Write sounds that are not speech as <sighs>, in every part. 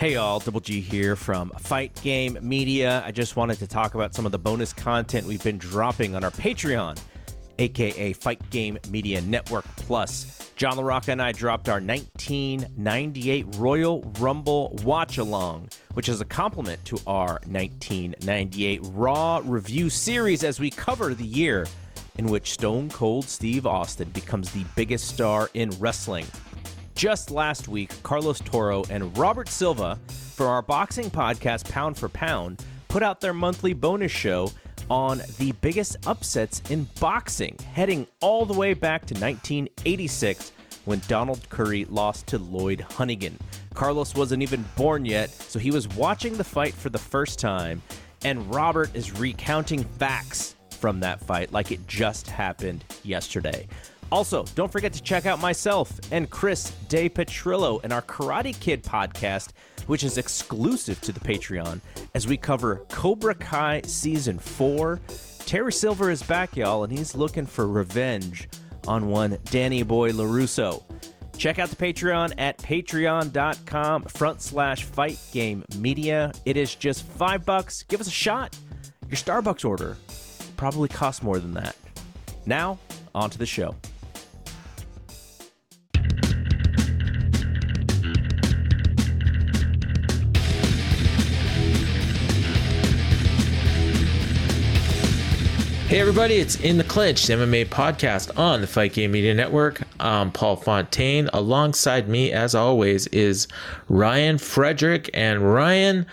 Hey all, Double G here from Fight Game Media. I just wanted to talk about some of the bonus content we've been dropping on our Patreon, aka Fight Game Media Network Plus. John LaRocca and I dropped our 1998 Royal Rumble Watch Along, which is a complement to our 1998 Raw Review series as we cover the year in which Stone Cold Steve Austin becomes the biggest star in wrestling. Just last week, Carlos Toro and Robert Silva for our boxing podcast Pound for Pound put out their monthly bonus show on the biggest upsets in boxing, heading all the way back to 1986 when Donald Curry lost to Lloyd Honeyghan. Carlos wasn't even born yet, so he was watching the fight for the first time, and Robert is recounting facts from that fight like it just happened yesterday. Also, don't forget to check out myself and Chris De Petrillo in our Karate Kid podcast, which is exclusive to the Patreon, as we cover Cobra Kai Season 4. Terry Silver is back, y'all, and he's looking for revenge on one Danny Boy LaRusso. Check out the Patreon at patreon.com front slash fight game media. It is just five bucks. Give us a shot. Your Starbucks order probably costs more than that. Now, on to the show. Hey everybody, it's In the Clinch, the MMA podcast on the Fight Game Media Network. I'm Paul Fontaine. Alongside me, as always, is Ryan Frederick. And Ryan,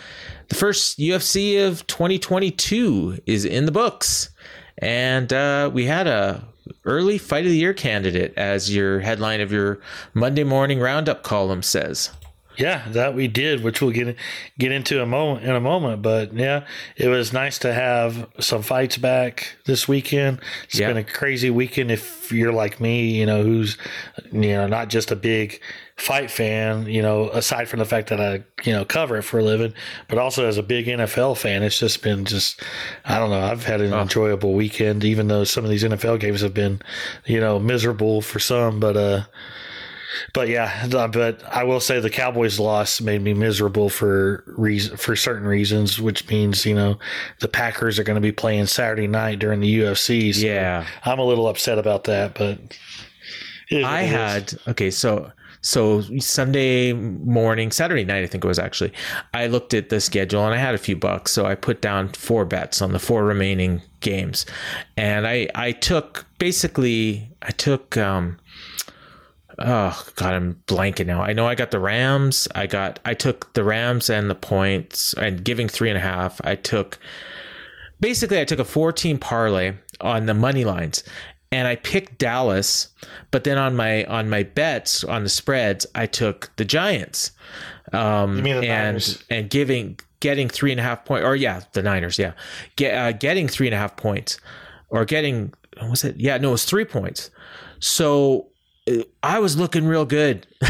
the first UFC of 2022 is in the books. And uh, we had a early fight of the year candidate as your headline of your Monday morning roundup column says. Yeah, that we did, which we'll get get into a moment in a moment. But yeah, it was nice to have some fights back this weekend. It's Yeah. been a crazy weekend. If you're like me, you know, who's you know not just a big fight fan, you know, aside from the fact that I you know cover it for a living, but also as a big NFL fan, it's just been just I don't know. I've had an enjoyable weekend, even though some of these NFL games have been you know miserable for some, but uh. But yeah, but I will say the Cowboys' loss made me miserable for reason for certain reasons, which means you know the Packers are going to be playing Saturday night during the UFC. So Yeah. I'm a little upset about that, but I had okay, so so Sunday morning, Saturday night, I think it was actually. I looked at the schedule and I had a few bucks, so I put down four bets on the four remaining games, and I I took basically I took um. Oh God, I'm blanking now. I know I got the Rams. I got I took the Rams and the points and giving three and a half. I took basically I took a 14 parlay on the money lines and I picked Dallas, but then on my on my bets on the spreads, I took the Giants. Um You mean the and Niners? and giving getting three and a half point or yeah, the Niners, yeah. Get uh, getting three and a half points. Or getting what was it? Yeah, no, it was three points. So I was looking real good. <laughs>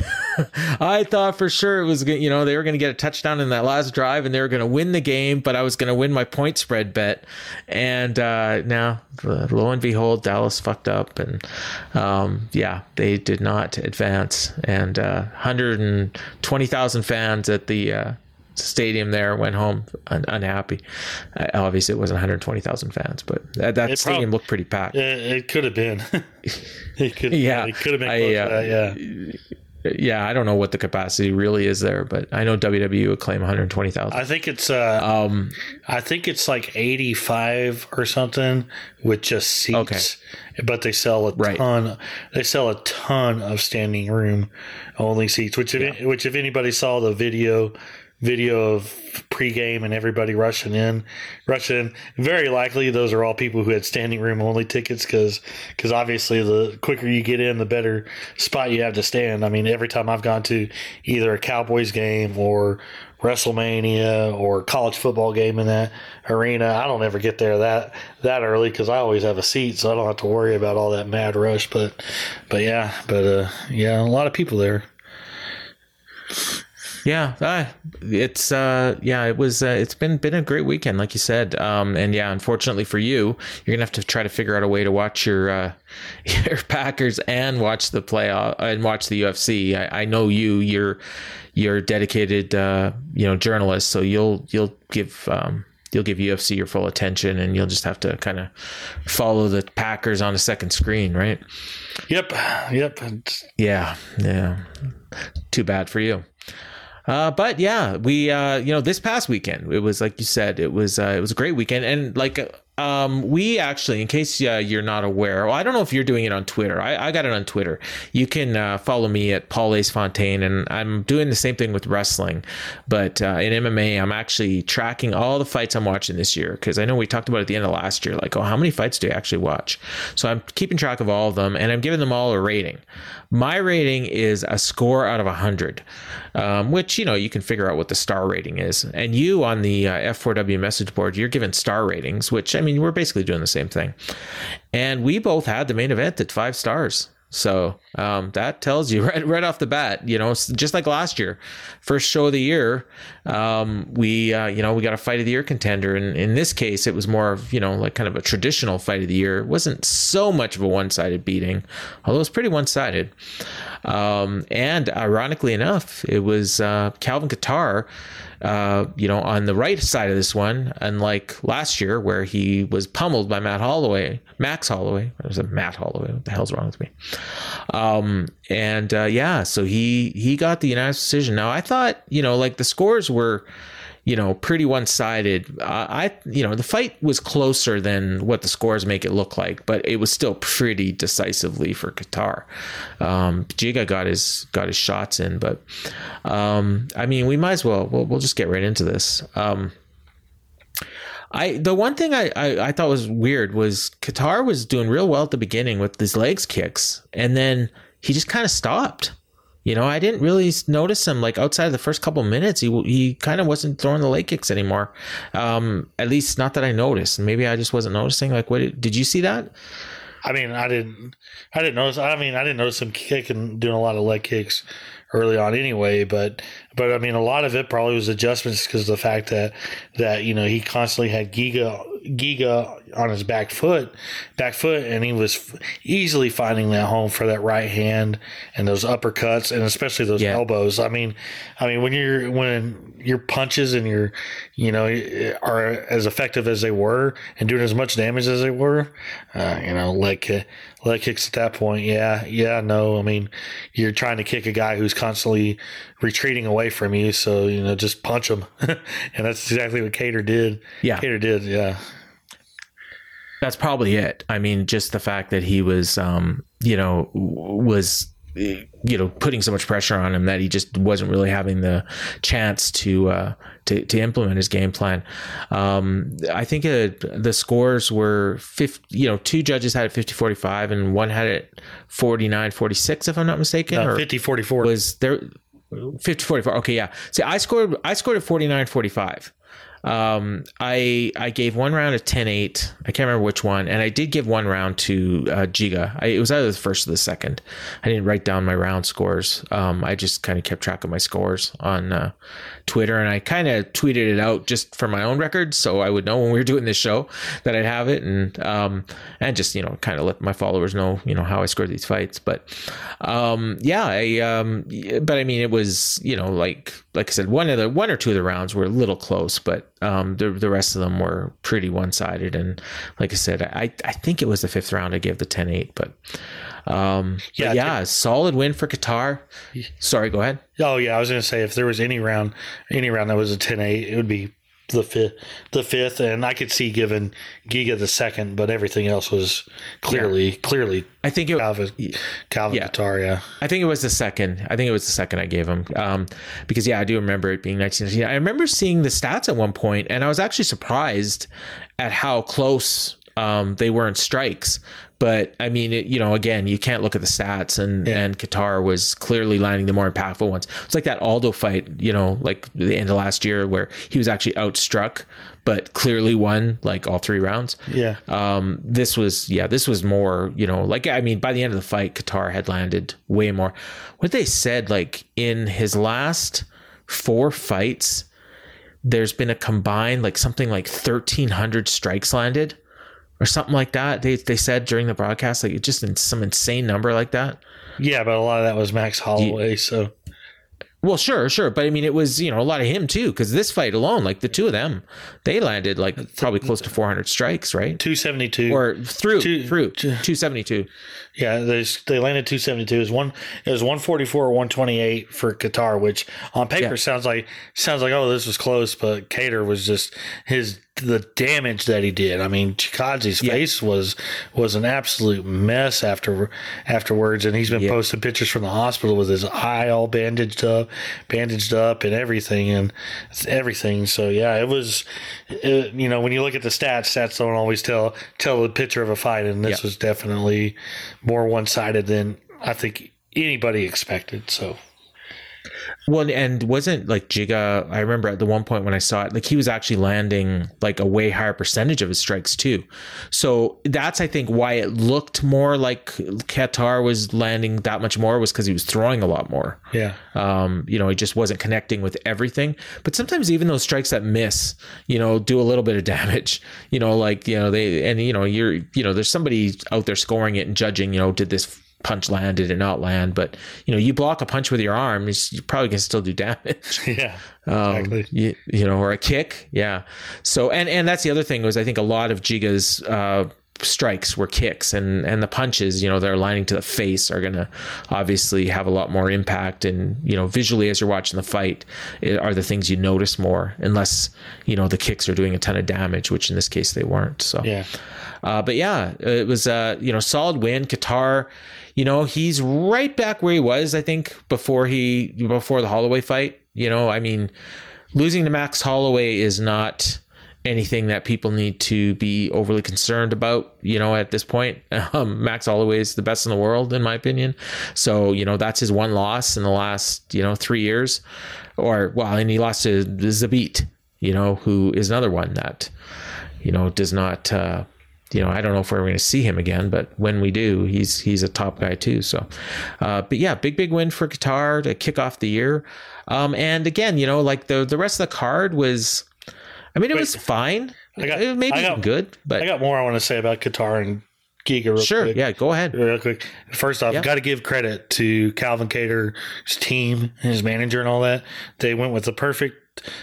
I thought for sure it was, you know, they were going to get a touchdown in that last drive and they were going to win the game, but I was going to win my point spread bet. And uh, now, lo and behold, Dallas fucked up. And um, yeah, they did not advance. And uh, 120,000 fans at the uh, stadium there went home un- unhappy. Uh, obviously, it wasn't 120,000 fans, but that, that It stadium prob- looked pretty packed. It, it could have been. <laughs> it could. <laughs> Yeah, it could have been. I, uh, that, yeah. yeah, I don't know what the capacity really is there, but I know WWE would claim 120,000. I think it's. Uh, Um, I think it's like 85 or something with just seats. Okay. But they sell a Right. ton. They sell a ton of standing room only seats. Which, if, which if anybody saw the video, video of pregame and everybody rushing in, rushing in, very likely those are all people who had standing room only tickets because because obviously the quicker you get in, the better spot you have to stand. I mean, every time I've gone to either a Cowboys game or WrestleMania or college football game in that arena. I don't ever get there that that early because I always have a seat, so I don't have to worry about all that mad rush. But but yeah, but uh, yeah, a lot of people there. Yeah, uh, it's uh, yeah, it was. Uh, it's been been a great weekend, like you said. Um, and yeah, unfortunately for you, you're gonna have to try to figure out a way to watch your uh, <laughs> your Packers and watch the playoff and watch the UFC. I, I know you. You're you're a dedicated uh, you know journalist, so you'll you'll give um, you'll give UFC your full attention, and you'll just have to kind of follow the Packers on a second screen, right? Yep, yep. Yeah, yeah. Too bad for you. Uh, but yeah, we uh, you know this past weekend it was like you said it was uh, it was a great weekend. And like um, we actually, in case uh, you're not aware, well, I don't know if you're doing it on Twitter. I, I got it on Twitter. You can uh, follow me at Paul Ace Fontaine, and I'm doing the same thing with wrestling. But uh, in MMA, I'm actually tracking all the fights I'm watching this year because I know we talked about at the end of last year, like, oh, how many fights do you actually watch? So I'm keeping track of all of them, and I'm giving them all a rating. My rating is a score out of 100, um, which, you know, you can figure out what the star rating is. And you on the uh, F4W message board, you're given star ratings, which, I mean, we're basically doing the same thing. And we both had the main event at five stars. So um, that tells you <laughs> right right off the bat, you know, just like last year, first show of the year, um, we uh, you know we got a fight of the year contender, and in this case, it was more of you know like kind of a traditional fight of the year. It wasn't so much of a one sided beating, although it was pretty one sided. Um, and ironically enough, it was uh, Calvin Kattar uh, you know, on the right side of this one, unlike last year where he was pummeled by Matt Holloway, Max Holloway. It was a Matt Holloway. What the hell's wrong with me? Um, and uh, yeah, so he he got the unanimous decision. Now I thought, you know, like the scores were you know, pretty one sided. Uh, I, you know, the fight was closer than what the scores make it look like, but it was still pretty decisively for Kattar. Um, Giga got his got his shots in, but um, I mean, we might as well. We'll, we'll just get right into this. Um, I the one thing I, I, I thought was weird was Kattar was doing real well at the beginning with his legs kicks, and then he just kind of stopped. You know, I didn't really notice him like outside of the first couple minutes. He he kind of wasn't throwing the leg kicks anymore. Um, at least not that I noticed. Maybe I just wasn't noticing. Like, what did you see that? I mean, I didn't. I didn't notice. I mean, I didn't notice him kicking, doing a lot of leg kicks early on anyway. But but I mean, a lot of it probably was adjustments because of the fact that that you know he constantly had Giga Giga on his back foot, back foot, and he was easily finding that home for that right hand and those uppercuts, and especially those yeah. elbows. I mean, I mean when you're when your punches and your you know are as effective as they were and doing as much damage as they were, uh, you know, like leg kicks at that point. Yeah, yeah, no. I mean, you're trying to kick a guy who's constantly retreating away from you, so you know, just punch him, <laughs> and that's exactly what Kattar did. Yeah, Kattar did. Yeah. That's probably it. I mean, just the fact that he was, um, you know, was you know putting so much pressure on him that he just wasn't really having the chance to uh, to, to implement his game plan. Um, I think it, the scores were 50, you know, two judges had it 50 45 and one had it 49 46, if I'm not mistaken. Uh, 50 44. Was there 50 44? Okay, yeah. See, I scored, I scored at 49 45. Um, I I gave one round a 10-8. I can't remember which one, and I did give one round to uh, Giga. I, it was either the first or the second. I didn't write down my round scores. Um, I just kind of kept track of my scores on uh, Twitter, and I kind of tweeted it out just for my own record, so I would know when we were doing this show that I'd have it, and um, and just you know kind of let my followers know you know how I scored these fights. But um, yeah, I um, but I mean it was you know like like I said, one of the one or two of the rounds were a little close, but um, the the rest of them were pretty one sided. And like I said, I I think it was the fifth round I gave the 10-8, but um, yeah, yeah, solid win for Kattar. Sorry, go ahead. Oh yeah, I was gonna say if there was any round, any round that was a 10-8, it would be the fifth, the fifth, and I could see giving Giga the second, but everything else was clearly, yeah. clearly. I think it Calvin, Calvin yeah. Kattar, yeah. I think it was the second. I think it was the second I gave him, um, because yeah, I do remember it being 19. I remember seeing the stats at one point, and I was actually surprised at how close um, they weren't strikes. But I mean, it, you know, again, you can't look at the stats, and yeah. and Kattar was clearly landing the more impactful ones. It's like that Aldo fight, you know, like the end of last year where he was actually outstruck, but clearly won like all three rounds. Yeah. Um, this was yeah, this was more, you know, like I mean, by the end of the fight, Kattar had landed way more. What they said, like in his last four fights, there's been a combined like something like 1,300 strikes landed or something like that. They, they said during the broadcast, like just in some insane number like that. Yeah, but a lot of that was Max Holloway. So Well, sure, sure, but I mean, it was you know a lot of him too because this fight alone, like the two of them, they landed like probably close to 400 strikes, right? two seventy two. Or through Two- through two- 272. Yeah, they they landed 272. It was one it was 144 or 128 for Kattar, which on paper Yeah. sounds like sounds like oh this was close, but Kattar was just his the damage that he did. I mean, Chikadze's Yeah. face was was an absolute mess after afterwards, and he's been Yeah. posting pictures from the hospital with his eye all bandaged up, bandaged up, and everything, and everything. So yeah, it was, it, you know, when you look at the stats, stats don't always tell tell the picture of a fight, and this Yeah. was definitely more one sided than I think anybody expected. So Well, and wasn't like Giga? I remember at the one point when I saw it, like he was actually landing like a way higher percentage of his strikes too. So that's I think why it looked more like Kattar was landing that much more was because he was throwing a lot more. yeah, Um, you know, he just wasn't connecting with everything. But sometimes even those strikes that miss, you know, do a little bit of damage. You know, like you know they and you know you're you know there's somebody out there scoring it and judging. You know, did this punch land? Did it not land? But you know, you block a punch with your arm, you probably can still do damage. <laughs> yeah, <laughs> Um, exactly. you, you know, or a kick. Yeah. So, and, and that's the other thing was I think a lot of Giga's, uh, strikes were kicks and, and the punches, you know, they're aligning to the face are going to obviously have a lot more impact. And, you know, visually as you're watching the fight it are the things you notice more unless, you know, the kicks are doing a ton of damage, which in this case they weren't. So, yeah. uh, but yeah, it was uh, you know solid win. Kattar, you know he's right back where he was. I think before he before the Holloway fight. You know, I mean, losing to Max Holloway is not anything that people need to be overly concerned about. You know, at this point, <laughs> um, Max Holloway is the best in the world in my opinion. So you know that's his one loss in the last you know three years, or well, and he lost to Zabit. You know, who is another one that you know does not. Uh, you know, I don't know if we're going to see him again, but when we do, he's he's a top guy too. So, uh, but yeah, big big win for Kattar to kick off the year. Um, and again, you know, like the the rest of the card was, I mean, it was fine. I got- it maybe good, but I got more I want to say about Kattar and Giga. Real sure, quick. yeah, go ahead. Real quick. First off, Yeah. got to give credit to Calvin Kattar's team, his manager, and all that. They went with the perfect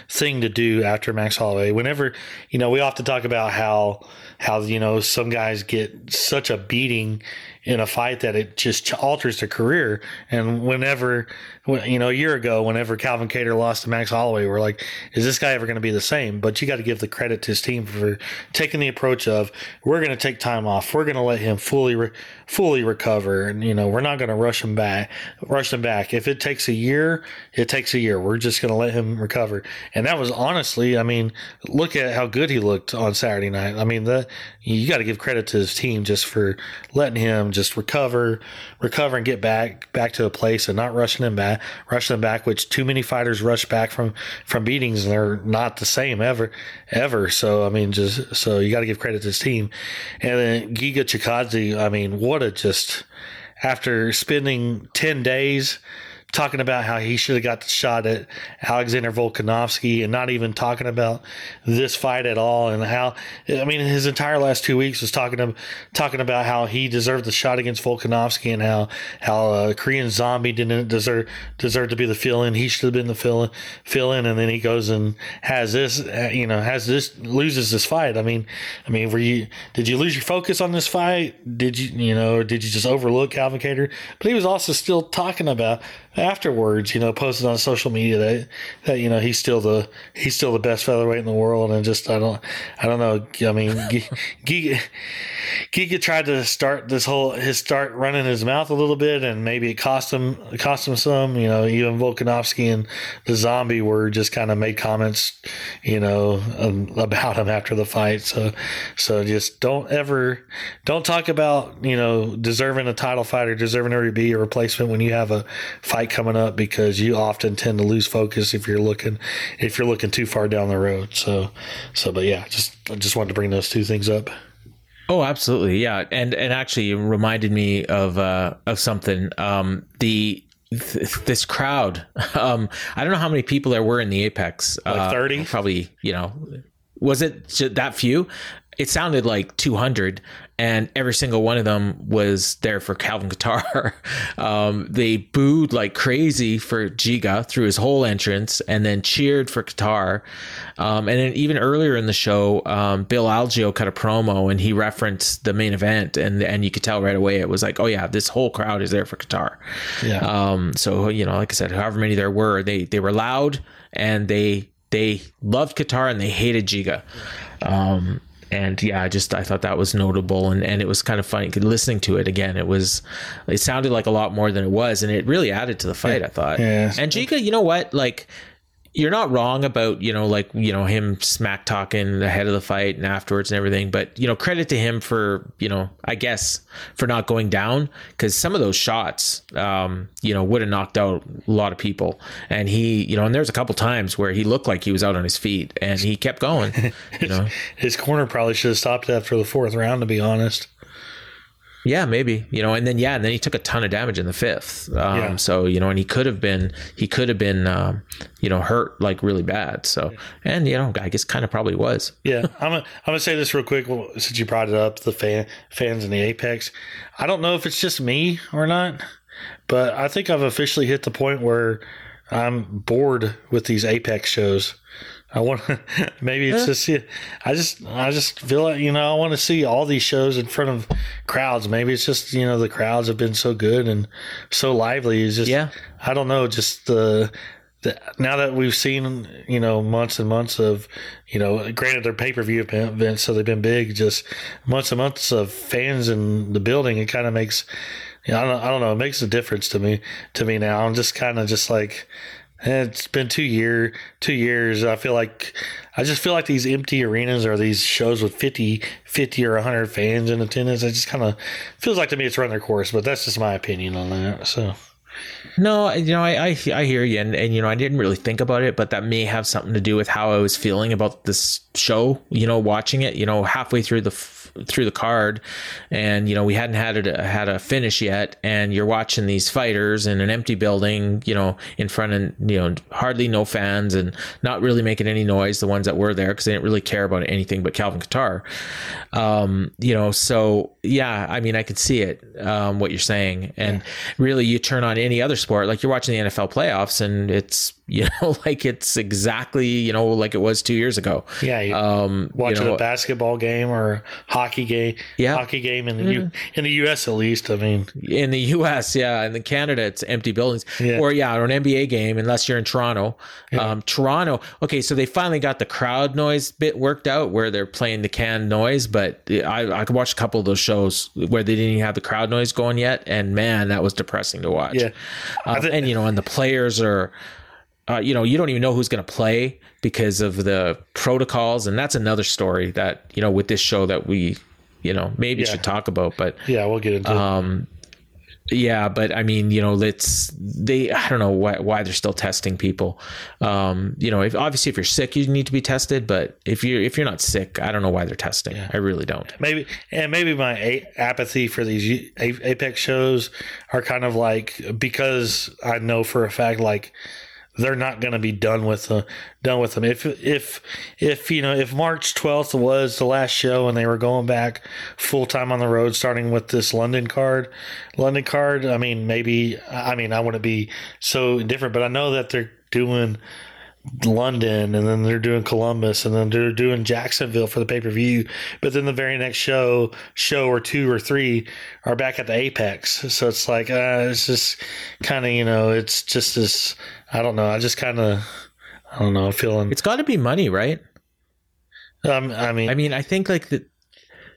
thing to do after Max Holloway. Whenever, you know, we often talk about how how you know some guys get such a beating in a fight that it just alters their career. And whenever, you know, a year ago, whenever Calvin Kattar lost to Max Holloway, we're like, is this guy ever going to be the same? But you got to give the credit to his team for taking the approach of we're going to take time off. We're going to let him fully, re- fully recover, and you know, we're not going to rush him back. Rush him back. If it takes a year, it takes a year. We're just going to let him recover. And that was honestly, I mean, look at how good he looked on Saturday night. I mean, the you got to give credit to his team just for letting him just recover, recover and get back back to a place and not rushing him back, rushing him back. Which too many fighters rush back from from beatings and they're not the same ever, ever. So I mean, just so you got to give credit to his team. And then Giga Chikadze, I mean, what a just after spending ten days talking about how he should have got the shot at Alexander Volkanovski and not even talking about this fight at all and how I mean his entire last two weeks was talking to, talking about how he deserved the shot against Volkanovski and how how uh, Korean Zombie didn't deserve deserve to be the fill in he should have been the fill in fill in and then he goes and has this uh, you know has this loses this fight. I mean I mean were you did you lose your focus on this fight? Did you you know did you just overlook Calvin Kattar but he was also still talking about afterwards, you know, posted on social media that that you know he's still the he's still the best featherweight in the world, and just I don't I don't know. I mean, <laughs> Giga, Giga tried to start this whole his start running his mouth a little bit, and maybe it cost him it cost him some. You know, even Volkanovski and the Zombie were just kind of made comments, you know, um, about him after the fight. So so just don't ever don't talk about you know deserving a title fight or deserving to be a replacement when you have a fight coming up because you often tend to lose focus if you're looking if you're looking too far down the road. So so but yeah, just I just wanted to bring those two things up. Oh, absolutely, yeah, and and actually it reminded me of uh, of something. Um, the th- this crowd. <laughs> Um, I don't know how many people there were in the Apex. Like Uh, 30? probably. You know, was it that few? It sounded like 200, and every single one of them was there for Calvin Kattar. <laughs> um, they booed like crazy for Giga through his whole entrance, and then cheered for Kattar. Um, and then even earlier in the show, um, Bill Algeo cut a promo, and he referenced the main event, and and you could tell right away it was like, oh yeah, this whole crowd is there for Kattar. Yeah. Um, so you know, like I said, however many there were, they they were loud and they they loved Kattar and they hated Giga. Um, and yeah, I just I thought that was notable and, and it was kind of funny listening to it again. It was it sounded like a lot more than it was, and it really added to the fight. I thought. Yeah. And Giga, you know what? Like you're not wrong about you know like you know him smack talking ahead of the fight and afterwards and everything but you know credit to him for you know i guess for not going down because some of those shots um you know would have knocked out a lot of people and he you know and there's a couple times where he looked like he was out on his feet and he kept going you <laughs> know His corner probably should have stopped after the fourth round, to be honest. Yeah, maybe you know, and then yeah, and then he took a ton of damage in the fifth. Um, Yeah. So you know, and he could have been he could have been um, you know hurt like really bad. So and you know, I guess kind of probably was. Yeah, I'm gonna, I'm gonna say this real quick well, since you brought it up. The fan fans in the Apex. I don't know if it's just me or not, but I think I've officially hit the point where I'm bored with these Apex shows. I want <laughs> maybe it's just I just I just feel like you know I want to see all these shows in front of crowds. Maybe it's just you know the crowds have been so good and so lively. It's just Yeah. I don't know just the. the now that we've seen you know months and months of you know granted they're pay per view events so they've been big just months and months of fans in the building it kind of makes you know, I don't I don't know it makes a difference to me to me now I'm just kind of just like eh, it's been two year two years I feel like I just feel like these empty arenas or these shows with 50 50 or 100 fans in attendance it just kind of feels like to me it's run their course but that's just my opinion on that so No, you know, I, I I hear you, and, and you know, I didn't really think about it, but that may have something to do with how I was feeling about this show. You know, watching it, you know, halfway through the through the card, and you know, we hadn't had it had a finish yet, and you're watching these fighters in an empty building, you know, in front of you know hardly no fans and not really making any noise. The ones that were there because they didn't really care about anything but Calvin Kattar. Um, you know, so yeah, I mean, I could see it, um, what you're saying. And really, you turn on any other sport, like you're watching the NFL playoffs, and it's, you know, <laughs> like it's exactly, you know, like it was two years ago. Yeah, you Um, you watching know, a basketball game or hockey game. Yeah. hockey game in the U, in the U.S. at least. I mean, in the US, yeah, in the Canada, it's empty buildings. Yeah. Or yeah, or an NBA game, unless you're in Toronto. Um, Toronto, okay, so they finally got the crowd noise bit worked out where they're playing the canned noise, but I, I could watch a couple of those shows where they didn't even have the crowd noise going yet, and man, that was depressing to watch. Yeah. Um, and you know, and the players are. Uh, you know, you don't even know who's going to play because of the protocols, and that's another story that you know with this show that we, you know, maybe Yeah. should talk about. But yeah, we'll get into it. um, yeah, but I mean, you know, let's they. I don't know why why they're still testing people. Um, you know, if obviously if you're sick, you need to be tested. But if you're if you're not sick, I don't know why they're testing. I really don't. maybe and maybe my a- apathy for these apex shows are kind of like because i know for a fact like they're not going to be done with the done with them if if if you know if march 12th was the last show and they were going back full time on the road starting with this london card london card i mean maybe i mean i wouldn't be so different but i know that they're doing London and then they're doing Columbus and then they're doing Jacksonville for the pay per view. But then the very next show, show or two or three are back at the Apex. So it's like, uh, it's just kind of, you know, it's just this, I don't know. I just kind of, I don't know, feeling, It's got to be money, right? um, I mean, I mean, I think like the,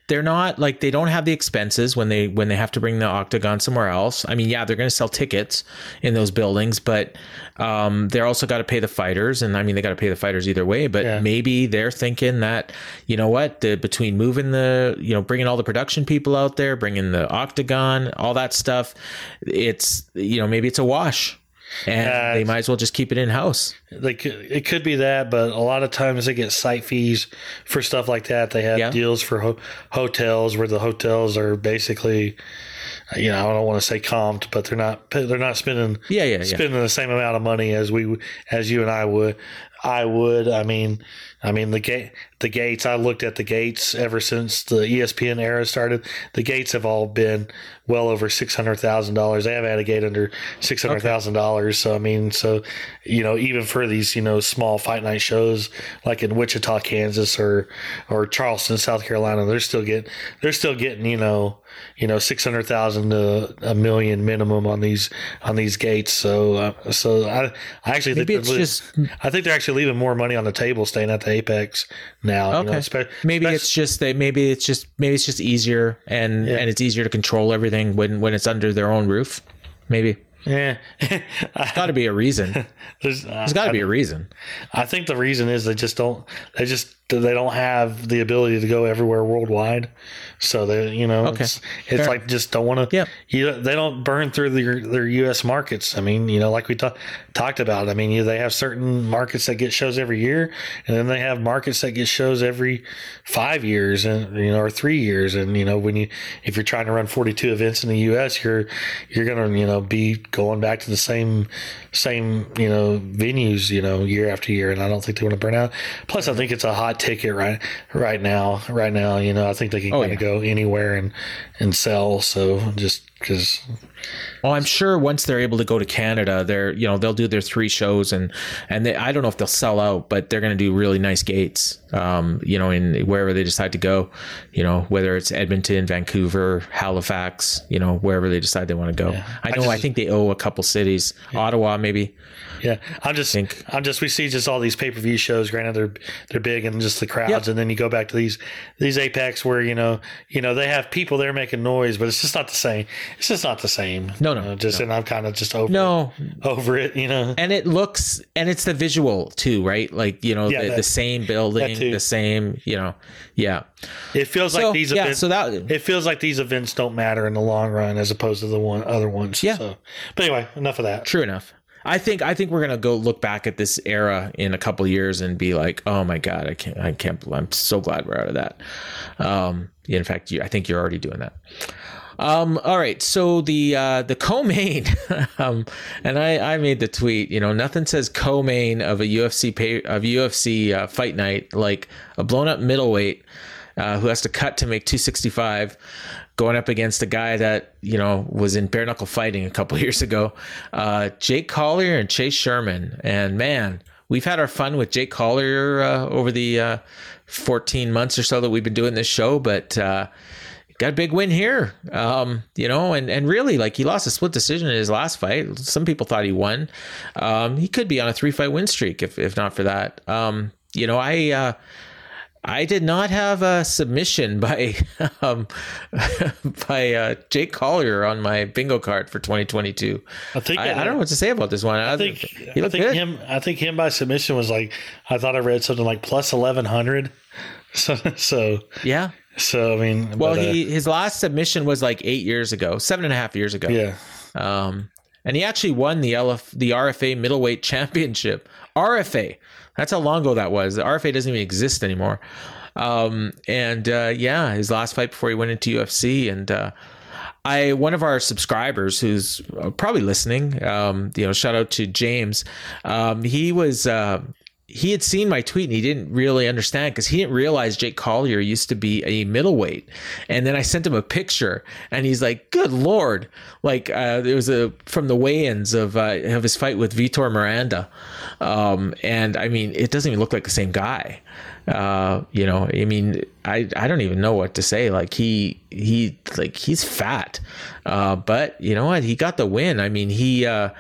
they're not like they don't have the expenses when they when they have to bring the octagon somewhere else. I mean, yeah, they're going to sell tickets in those buildings, but um, they're also got to pay the fighters, and I mean, they got to pay the fighters either way. But Yeah. maybe they're thinking that you know what, the, between moving the you know bringing all the production people out there, bringing the octagon, all that stuff, it's you know maybe it's a wash. And Uh, they might as well just keep it in house. Could, it could be that, but a lot of times they get site fees for stuff like that. They have Yeah. deals for ho- hotels where the hotels are basically, you know, I don't want to say comped, but they're not they're not spending Yeah, yeah, yeah. spending the same amount of money as we as you and I would. I would. I mean, I mean the gate the gates. I looked at the gates ever since the ESPN era started. The gates have all been well over six hundred thousand dollars. They haven't had a gate under six hundred thousand dollars. So I mean, so you know, even for these you know small fight night shows like in Wichita, Kansas, or or Charleston, South Carolina, they're still getting they're still getting you know you know six hundred thousand to a million minimum on these on these gates. So uh, so I I actually Maybe think it's just- I think they're actually leaving more money on the table staying at the Apex now. you know, Okay. maybe espec- it's just that maybe it's just maybe it's just easier and Yeah. and it's easier to control everything when when it's under their own roof. Maybe yeah. There's got to be a reason. <laughs> There's, uh, There's got to be a reason. I think the reason is they just don't. They just they don't have the ability to go everywhere worldwide. So they, you know, Okay. it's, it's Fair. like just don't want to. Yep. You they don't burn through their their U.S. markets. I mean, you know, like we ta- talked about. I mean, you, they have certain markets that get shows every year, and then they have markets that get shows every five years, and you know, or three years. And you know, when you if you're trying to run 42 events in the U.S., you're you're gonna you know be going back to the same same you know venues you know year after year, and I don't think they want to burn out. Plus, I think it's a hot ticket right right now. Right now, you know, I think they can Oh, kind of go anywhere and and sell. So just because Well, I'm sure once they're able to go to Canada, they're you know they'll do their three shows and and they, I don't know if they'll sell out, but they're going to do really nice gates. Um, you know, in wherever they decide to go, you know, whether it's Edmonton, Vancouver, Halifax, you know, wherever they decide they want to go. I I know. I, just- think they owe a couple cities, Ottawa maybe. Yeah, I'm just, think- I'm just. We see just all these pay per view shows. Granted, they're they're big and just the crowds, Yep. and then you go back to these these Apex where you know you know they have people there making noise, but it's just not the same. It's just not the same. No, no, You know, just and I'm kind of just over No, over it. You know, and it looks and it's the visual too, right? Like you know Yeah, the, that- the same building, the same, you know, yeah. it feels So like these yeah, events. so that it feels like these events don't matter in the long run as opposed to the one other ones. Yeah. So, but anyway, enough of that. True enough. I think I think we're gonna go look back at this era in a couple years and be like, oh my god, I can't, I can't. I'm so glad we're out of that. Um, in fact, you, I think you're already doing that. Um, all right, so the uh, the co-main, <laughs> um, and I, I made the tweet. You know, nothing says co-main of a UFC pay, of UFC uh, fight night like a blown up middleweight uh, who has to cut to make 265 going up against a guy that you know was in bare knuckle fighting a couple <laughs> years ago uh, jake collier and chase sherman. And man we've had our fun with jake collier uh, over the uh, 14 months or so that we've been doing this show but uh, got a big win here. Um, you know and, and really like he lost a split decision in his last fight. Some people thought he won. Um, he could be on a three fight win streak if, if not for that. Um, you know i uh, I did not have a submission by <laughs> um, <laughs> by uh, Jake Collier on my bingo card for 2022. I think I, I don't know what to say about this one. I, I think he I think good. him I think him by submission was like I thought I read something like plus eleven hundred. <laughs> So so yeah. so I mean Well, but, uh, he his last submission was like eight years ago, seven and a half years ago. yeah Um, and he actually won the LF, the RFA middleweight championship. RFA. That's how long ago that was. The RFA doesn't even exist anymore. Um, and uh, yeah, his last fight before he went into UFC. And uh, I, one of our subscribers who's uh, probably listening, um, you know, shout out to James. Um, he was. Uh, he had seen my tweet and he didn't really understand because he didn't realize Jake Collier used to be a middleweight. And then I sent him a picture and he's like, "Good lord!" Like uh, there was a from the weigh-ins of uh, of his fight with Vitor Miranda, um, and I mean, it doesn't even look like the same guy. Uh, you know, I mean, I I don't even know what to say. Like he he like he's fat, uh, but you know what? He got the win. I mean, he. Uh,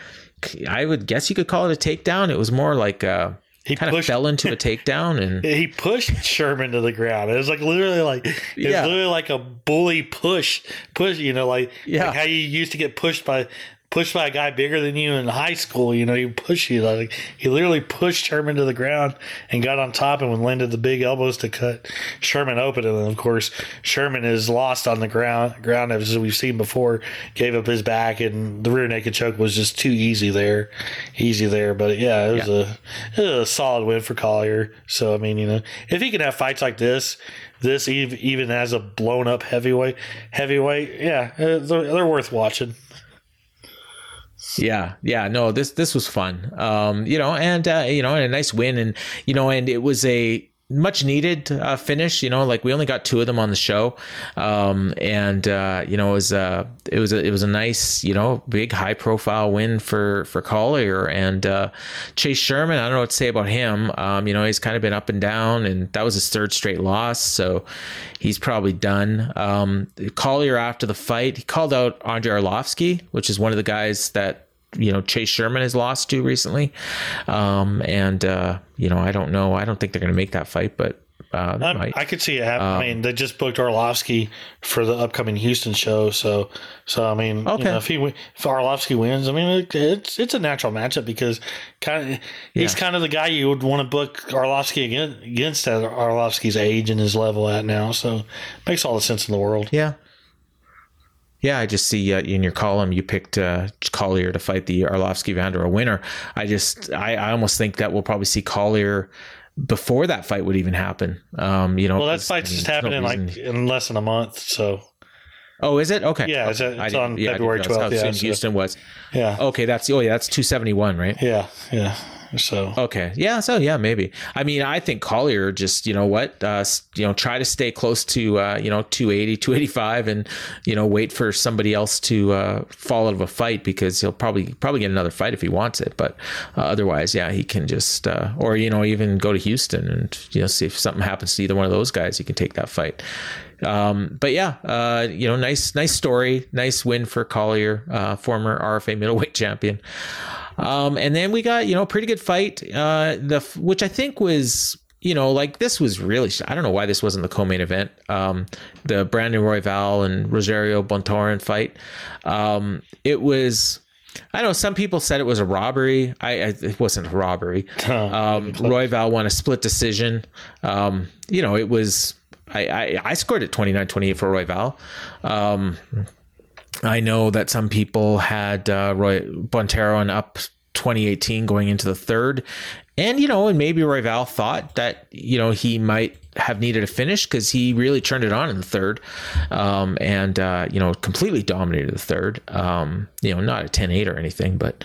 I would guess you could call it a takedown. It was more like uh, He kind of pushed- fell into a <laughs> takedown and he pushed Sherman to the ground. It was like literally like it Yeah. was literally like a bully push push. You know, like Yeah. like how you used to get pushed by pushed by a guy bigger than you in high school. You know, he push you like he literally pushed Sherman to the ground and got on top and landed the big elbows to cut Sherman open. And then of course Sherman is lost on the ground. Ground as we've seen before, gave up his back and the rear naked choke was just too easy there, easy there. But yeah, it was, yeah. A, it was a solid win for Collier. So I mean, you know, if he can have fights like this this even as a blown up heavyweight heavyweight yeah uh, they're, they're worth watching yeah, yeah, no, this this was fun, um, you know, and uh, you know, and a nice win, and you know, and it was a much needed uh, finish. You know, like we only got two of them on the show, um, and uh, you know it was uh, it was a, it was a nice you know big high profile win for for Collier and uh, Chase Sherman. I don't know what to say about him. Um, you know he's kind of been up and down, and that was his third straight loss, so he's probably done. Um, Collier after the fight, he called out Andrei Arlovsky, which is one of the guys that you know Chase Sherman has lost to recently, um, and uh, you know I don't know. I don't think they're going to make that fight, but uh, I, I, could see it happen. Um, I mean, they just booked Arlovsky for the upcoming Houston show, so so I mean, okay. You know, if he if Arlovsky wins, I mean, it, it's it's a natural matchup because kind of he's kind of the guy you would want to book Arlovsky against, against at Arlovsky's age and his level at now. So makes all the sense in the world. Yeah, yeah, I just see uh, in your column you picked uh, Collier to fight the Arlovsky Vanderaa winner. I just, I, I almost think that we'll probably see Collier before that fight would even happen. Um, you know, well, that fight's I mean, just happening no like in less than a month. So, oh, is it okay? Yeah, it's, it's on yeah, February twelfth. How yeah, so, Houston was. Yeah. Okay, that's oh yeah, that's two seventy one, right? Yeah, yeah. So okay, yeah, so yeah, maybe. I mean, I think Collier just you know what, uh, you know, try to stay close to uh, you know 280, 285, and you know wait for somebody else to uh, fall out of a fight because he'll probably probably get another fight if he wants it. But uh, otherwise, yeah, he can just uh, or you know even go to Houston and you know see if something happens to either one of those guys, he can take that fight. Um, but yeah, uh, you know, nice, nice story, nice win for Collier, uh, former RFA middleweight champion. Um, and then we got you know a pretty good fight, uh, the which I think was you know like this was really I don't know why this wasn't the co-main event. Um, the Brandon Royval and Rogerio Bontorin fight. Um, it was. I know some people said it was a robbery. I, I it wasn't a robbery. <laughs> Um, Royval won a split decision. Um, you know, it was I, I, I scored it 29-28 for Royval. Um, I know that some people had uh, Roy Bontorin up 2018 going into the third. And, you know, and maybe Royval thought that, you know, he might have needed a finish because he really turned it on in the third um, and, uh, you know, completely dominated the third. Um, you know, not a 10 8 or anything, but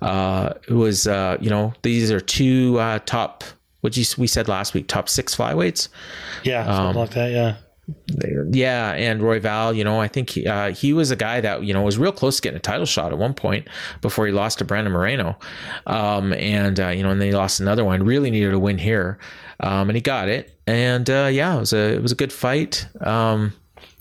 uh, it was, uh, you know, these are two uh, top, what you, we said last week, top six flyweights. Yeah, something um, like that. Yeah. Yeah, and Royval, you know, I think he, uh, he was a guy that you know was real close to getting a title shot at one point before he lost to Brandon Moreno, um, and uh, you know, and then he lost another one. Really needed a win here, um, and he got it. And uh, yeah, it was a it was a good fight. Um,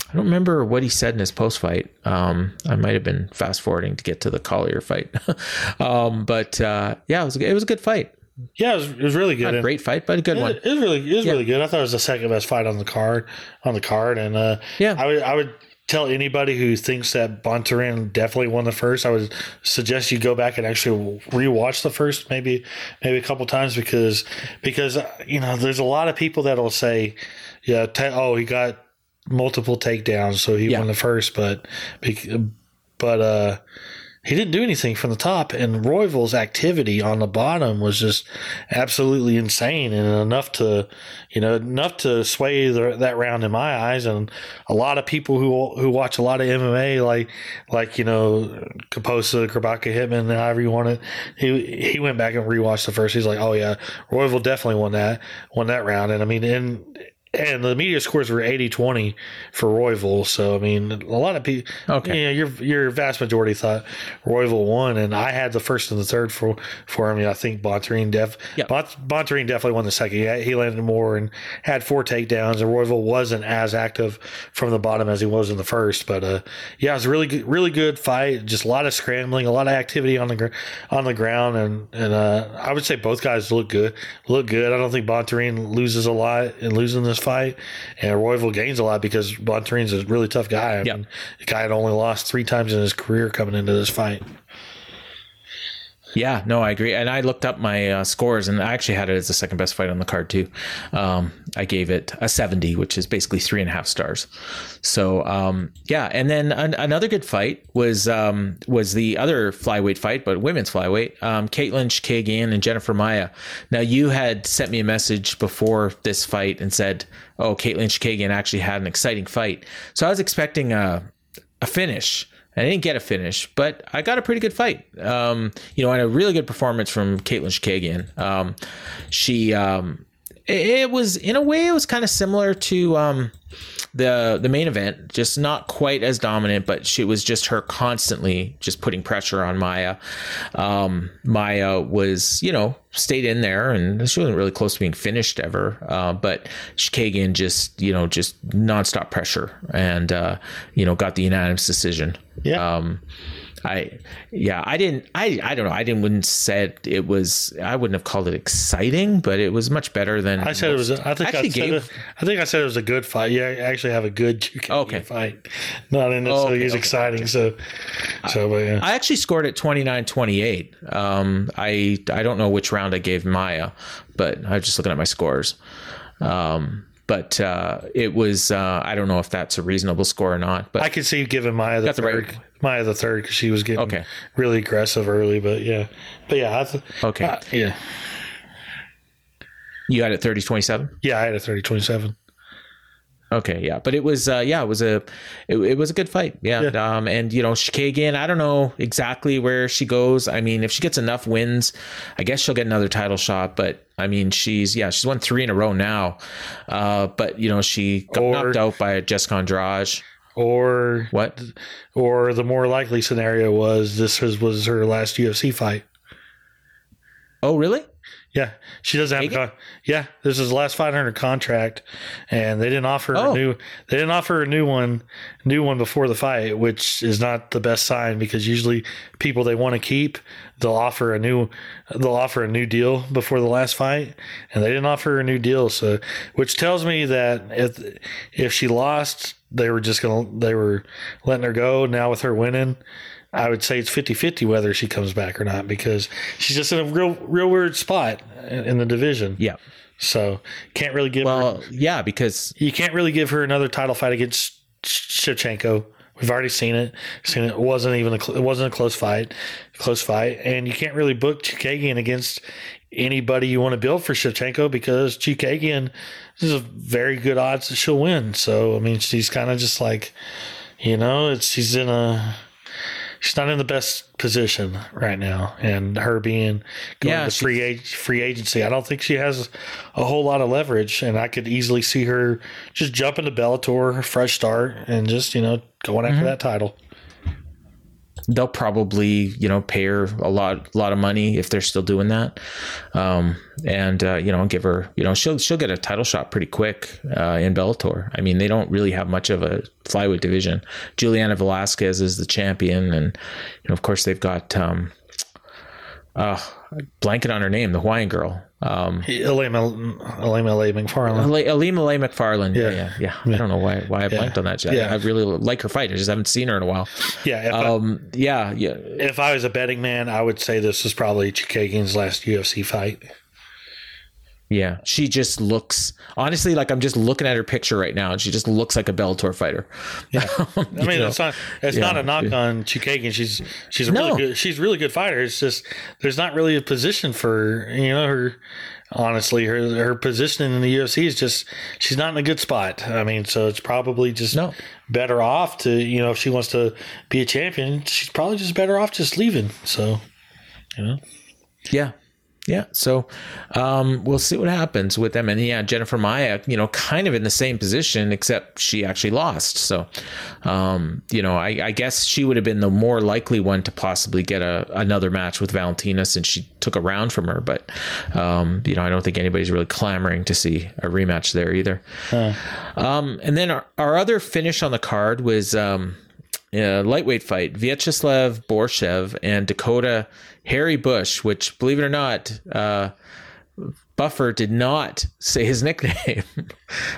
I don't remember what he said in his post fight. Um, I might have been fast forwarding to get to the Collier fight, <laughs> um, but uh, yeah, it was it was a good fight. Yeah, it was, it was really good. Not a great fight, but a good it, one. It was really, it was yeah. really good. I thought it was the second best fight on the card, on the card, and uh, yeah, I would, I would tell anybody who thinks that Bontorin definitely won the first, I would suggest you go back and actually rewatch the first, maybe, maybe a couple times because, because you know, there's a lot of people that'll say, yeah, oh, he got multiple takedowns, so he yeah. won the first, but, but uh he didn't do anything from the top, and Royval's activity on the bottom was just absolutely insane and enough to, you know, enough to sway the, that round in my eyes. And a lot of people who who watch a lot of MMA, like like you know, Kaposa, Krabaka, Hitman, however you want it, he he went back and rewatched the first. He's like, oh yeah, Royval definitely won that won that round. And I mean, and and the media scores were 80-20 for Royval. So I mean, a lot of people. Okay. You know, your your vast majority thought Royval won, and I had the first and the third for for him. I think Bontorin def. Bontorin definitely won the second. He, he landed more and had four takedowns. And Royval wasn't as active from the bottom as he was in the first. But uh, yeah, it was a really good, really good fight. Just a lot of scrambling, a lot of activity on the gr- on the ground, and and uh, I would say both guys look good. Look good. I don't think Bontorin loses a lot in losing this fight, and Royval gains a lot because Bontorin's a really tough guy. I mean, the guy had only lost three times in his career coming into this fight. Yeah, no, I agree. And I looked up my uh, scores, and I actually had it as the second best fight on the card too. Um, I gave it a seventy, which is basically three and a half stars. So um, yeah, and then an- another good fight was um, was the other flyweight fight, but women's flyweight. Um, Katlyn Chookagian and Jennifer Maia. Now you had sent me a message before this fight and said, "Oh, Katlyn Chookagian actually had an exciting fight." So I was expecting a a finish. I didn't get a finish, but I got a pretty good fight. Um, you know, and a really good performance from Katlyn Chookagian. Um, she, um, it, it was in a way, it was kind of similar to um, the the main event, just not quite as dominant, but she was just her constantly just putting pressure on Maia. Um, Maia was, you know, stayed in there, and she wasn't really close to being finished ever. Uh, but Chookagian just, you know, just nonstop pressure, and uh, you know, got the unanimous decision. Yeah. Um, I, yeah, I didn't, I, I don't know. I didn't, wouldn't said it was, I wouldn't have called it exciting, but it was much better than I said it was. A, I think I, actually said gave- it, I think I said it was a good fight. You actually have a good Okay. fight, not in necessarily okay, as okay, exciting. So, so but yeah. I actually scored at 29-28. Um, I, I don't know which round I gave Maia, but I was just looking at my scores. Um, but uh, it was, uh, I don't know if that's a reasonable score or not, but I could see giving Maia the third. right- Maia the third because she was getting Okay. really aggressive early. But yeah, but yeah, I th- Okay. uh, yeah, you had it 30-27? yeah. I had a 30-27. Okay, yeah, but it was, uh, yeah, it was a, it, it was a good fight, yeah. Yeah. Um, and you know, Chookagian, I don't know exactly where she goes. I mean, if she gets enough wins, I guess she'll get another title shot. But I mean, she's yeah, she's won three in a row now. Uh, but you know, she got Or- knocked out by Jessica Andrade. Or What? or the more likely scenario was this was, was her last UFC fight. Oh, really? Yeah, she doesn't have. A con- yeah, this is the last five hundred contract, and they didn't offer Oh. a new. They didn't offer a new one, new one before the fight, which is not the best sign because usually people they want to keep, they'll offer a new, they'll offer a new deal before the last fight, and they didn't offer a new deal. So, which tells me that if if she lost, they were just gonna they were letting her go. Now with her winning. I would say it's 50-50 whether she comes back or not because she's just in a real real weird spot in in the division. Yeah. So can't really give her yeah, because you can't really give her another title fight against Shevchenko. We've already seen it. Seen it. it wasn't even a cl- it wasn't a close fight, close fight, and you can't really book Chookagian against anybody you want to build for Shevchenko because Chookagian is a very good odds that she'll win. So I mean, she's kind of just like, you know, it's she's in a she's not in the best position right now, and her being going Yeah, to free ag- free agency, I don't think she has a whole lot of leverage, and I could easily see her just jump into Bellator, fresh start, and just you know going Mm-hmm. after that title. They'll probably you know pay her a lot lot of money if they're still doing that. Um and uh, you know give her you know she'll she'll get a title shot pretty quick uh, in Bellator. I mean they don't really have much of a flyweight division. Juliana Velasquez is the champion and you know of course they've got um uh blanket on her name the Hawaiian girl um Alema Lay McFarland. Ilima Macfarlane yeah Yeah. yeah, yeah. I don't know why why I blanked on that I- Yeah. I really like her fight I just haven't seen her in a while Yeah, if, um yeah yeah I, if I was a betting man, I would say this was probably Chookagian's last UFC fight. Yeah, she just looks honestly like I'm just looking at her picture right now, and she just looks like a Bellator fighter. Yeah, <laughs> I mean, know? it's not it's Yeah. not a knock on Chookagian. She's she's a No. really good she's really good fighter. It's just there's not really a position for you know her. Honestly, her her position in the UFC is just she's not in a good spot. I mean, so it's probably just No. better off to you know if she wants to be a champion, she's probably just better off just leaving. So, you know, Yeah, yeah. So um, we'll see what happens with them. And yeah, Jennifer Maia, you know, kind of in the same position, except she actually lost. So, um, you know, I, I guess she would have been the more likely one to possibly get a another match with Valentina since she took a round from her. But um, you know, I don't think anybody's really clamoring to see a rematch there either. Um, and then our, our other finish on the card was um, a lightweight fight Vyacheslav Borshev and Dakota Harry Bush, which, believe it or not, uh, Buffer did not say his <laughs> nickname.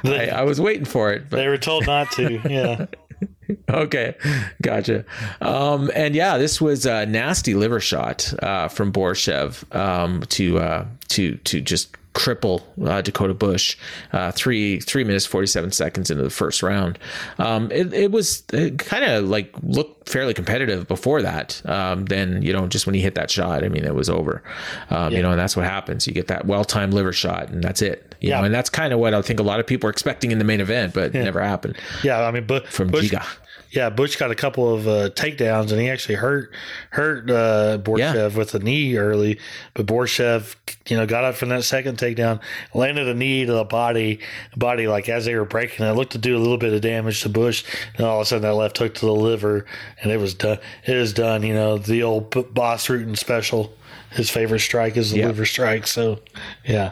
I, I was waiting for it, but They were told not to. Yeah. <laughs> okay, gotcha. Um, and yeah, this was a nasty liver shot uh, from Borshev um, to uh, to to just cripple uh, Dakota Bush uh, three three minutes forty seven seconds into the first round. Um, it, it was kind of like looked fairly competitive before that. Um, then you know just when he hit that shot, I mean it was over. Um, You know, and that's what happens. You get that well timed liver shot, and that's it. You Yeah. know, and that's kind of what I think a lot of people were expecting in the main event, but it never happened Yeah. I mean, but from Bush, Giga. Yeah, Bush got a couple of uh, takedowns, and he actually hurt hurt uh, Borshev Yeah. with a knee early. But Borshev, you know, got up from that second takedown, landed a knee to the body, body like as they were breaking. It looked to do a little bit of damage to Bush, and all of a sudden that left hook to the liver, and it was done. It is done. You know, the old Bas Rutten special. His favorite strike is the Yeah. liver strike. So, yeah,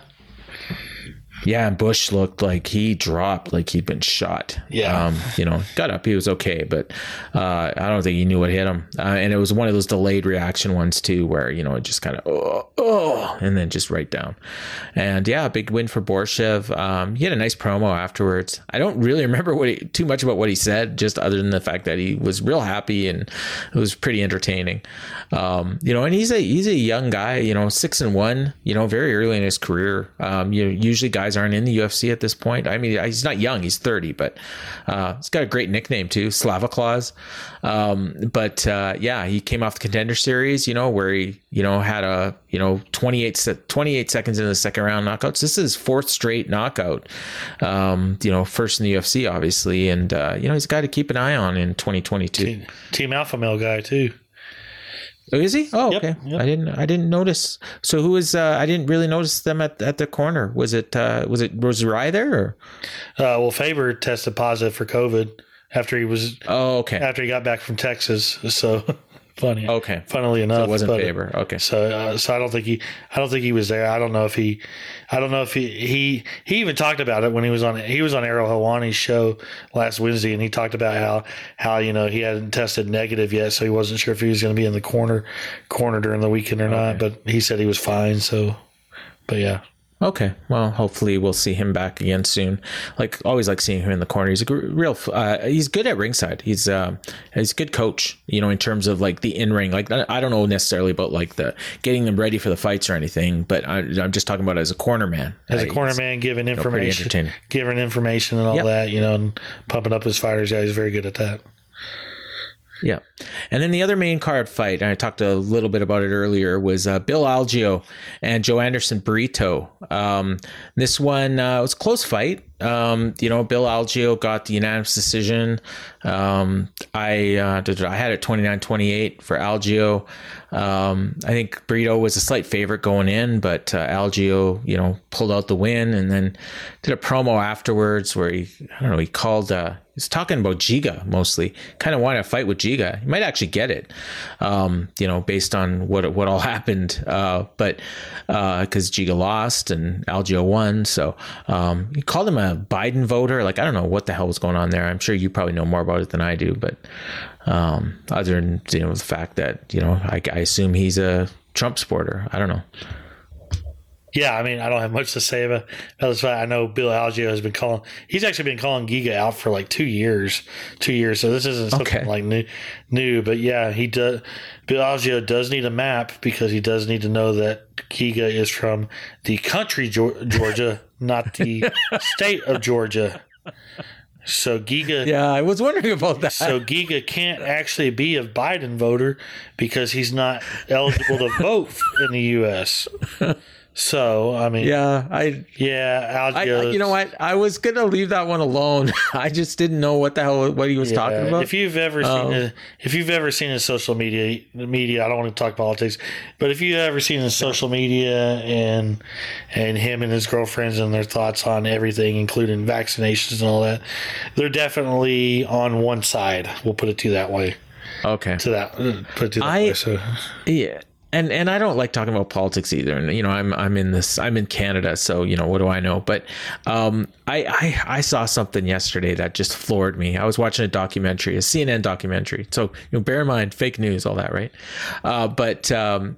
Yeah, and Bush looked like he dropped, like he'd been shot. Yeah. um, you know, got up, he was okay, but uh, I don't think he knew what hit him. Uh, and it was one of those delayed reaction ones too, where you know it just kind of oh, oh, and then just right down. And yeah, big win for Borshev. Um, he had a nice promo afterwards. I don't really <laughs> remember what he, too much about what he said, just other than the fact that he was real happy and it was pretty entertaining. Um, you know, and he's a he's a young guy. You know, six and one. You know, very early in his career. Um, you know, usually guys aren't in the UFC at this point. I mean, he's not young; he's thirty, but uh, he's got a great nickname too, Slava Claus. Um, but uh, yeah, he came off the contender series. You know, where he you know had a you know 28, se- 28 seconds in the second round knockouts. This is fourth straight knockout. Um, you know, first in the UFC, obviously, and uh, you know he's a guy to keep an eye on in twenty twenty two. Team Alpha Male guy too. Oh, is he? Oh, Yep, okay. yep. I didn't. I didn't notice. So who is? Uh, I didn't really notice them at at the corner. Was it? Uh, was it? Was Rye there? Or? Uh, well, Faber tested positive for COVID after he was Oh, okay. after he got back from Texas. So <laughs> funny. Okay. Funnily enough, It wasn't Faber. Okay. So, uh, so I don't think he, I don't think he was there. I don't know if he, I don't know if he, he, he even talked about it when he was on, he was on Ariel Helwani's show last Wednesday, and he talked about how, how you know he hadn't tested negative yet, so he wasn't sure if he was going to be in the corner, corner during the weekend or not. But he said he was fine. So, but yeah, Okay. Well, hopefully we'll see him back again soon. Like always, like seeing him in the corner. He's a real. Uh, he's good at ringside. He's um he's a good coach. You know, in terms of like the in ring. Like I don't know necessarily about like the getting them ready for the fights or anything, but I, I'm just talking about as a corner man. as Uh, a corner man, giving information, entertaining. giving information and all Yep. that, you know, and pumping up his fighters. Yeah, he's very good at that. Yeah. And then the other main card fight, and I talked a little bit about it earlier, was uh, Bill Algeo and Joanderson Brito. Um, this one uh, was a close fight. Um, you know, Bill Algeo got the unanimous decision. Um, I uh, I had it 29-28 for Algeo. Um, I think Brito was a slight favorite going in, but uh, Algeo, you know, pulled out the win and then did a promo afterwards where he, I don't know, he called, uh, he was talking about Giga mostly, kind of wanted to fight with Giga. He might actually get it, um, you know, based on what what all <laughs> happened. Uh, but because Giga lost and Algeo won, so um, he called him a Biden voter. Like I don't know what the hell was going on there. I'm sure you probably know more about it than I do, but um, other than you know the fact that you know I, I assume he's a Trump supporter. I don't know. Yeah, I mean, I don't have much to say about about fight. I know Bill Algeo has been calling. He's actually been calling Giga out for like two years, two years. So this isn't something Okay. like new, new. But yeah, he does. Bill Algeo does need a map because he does need to know that Giga is from the country Georgia, not the <laughs> state of Georgia. So Giga. Yeah, I was wondering about that. So Giga can't actually be a Biden voter because he's not eligible to <laughs> vote in the U.S. So I mean, yeah, I yeah, I, you know what? I was gonna leave that one alone. <laughs> I just didn't know what the hell what he was talking about. If you've ever Um, seen a, if you've ever seen his social media media, I don't want to talk politics, but if you've ever seen his social media and and him and his girlfriends and their thoughts on everything, including vaccinations and all that, they're definitely on one side. We'll put it to that way. okay, To that, put it to that I- way. So yeah, and and I don't like talking about politics either. And you know, I'm I'm in this I'm in Canada, so you know what do I know? But um, I I I saw something yesterday that just floored me. I was watching a documentary, a CNN documentary. So you know, bear in mind, fake news, all that, right? Uh, but um,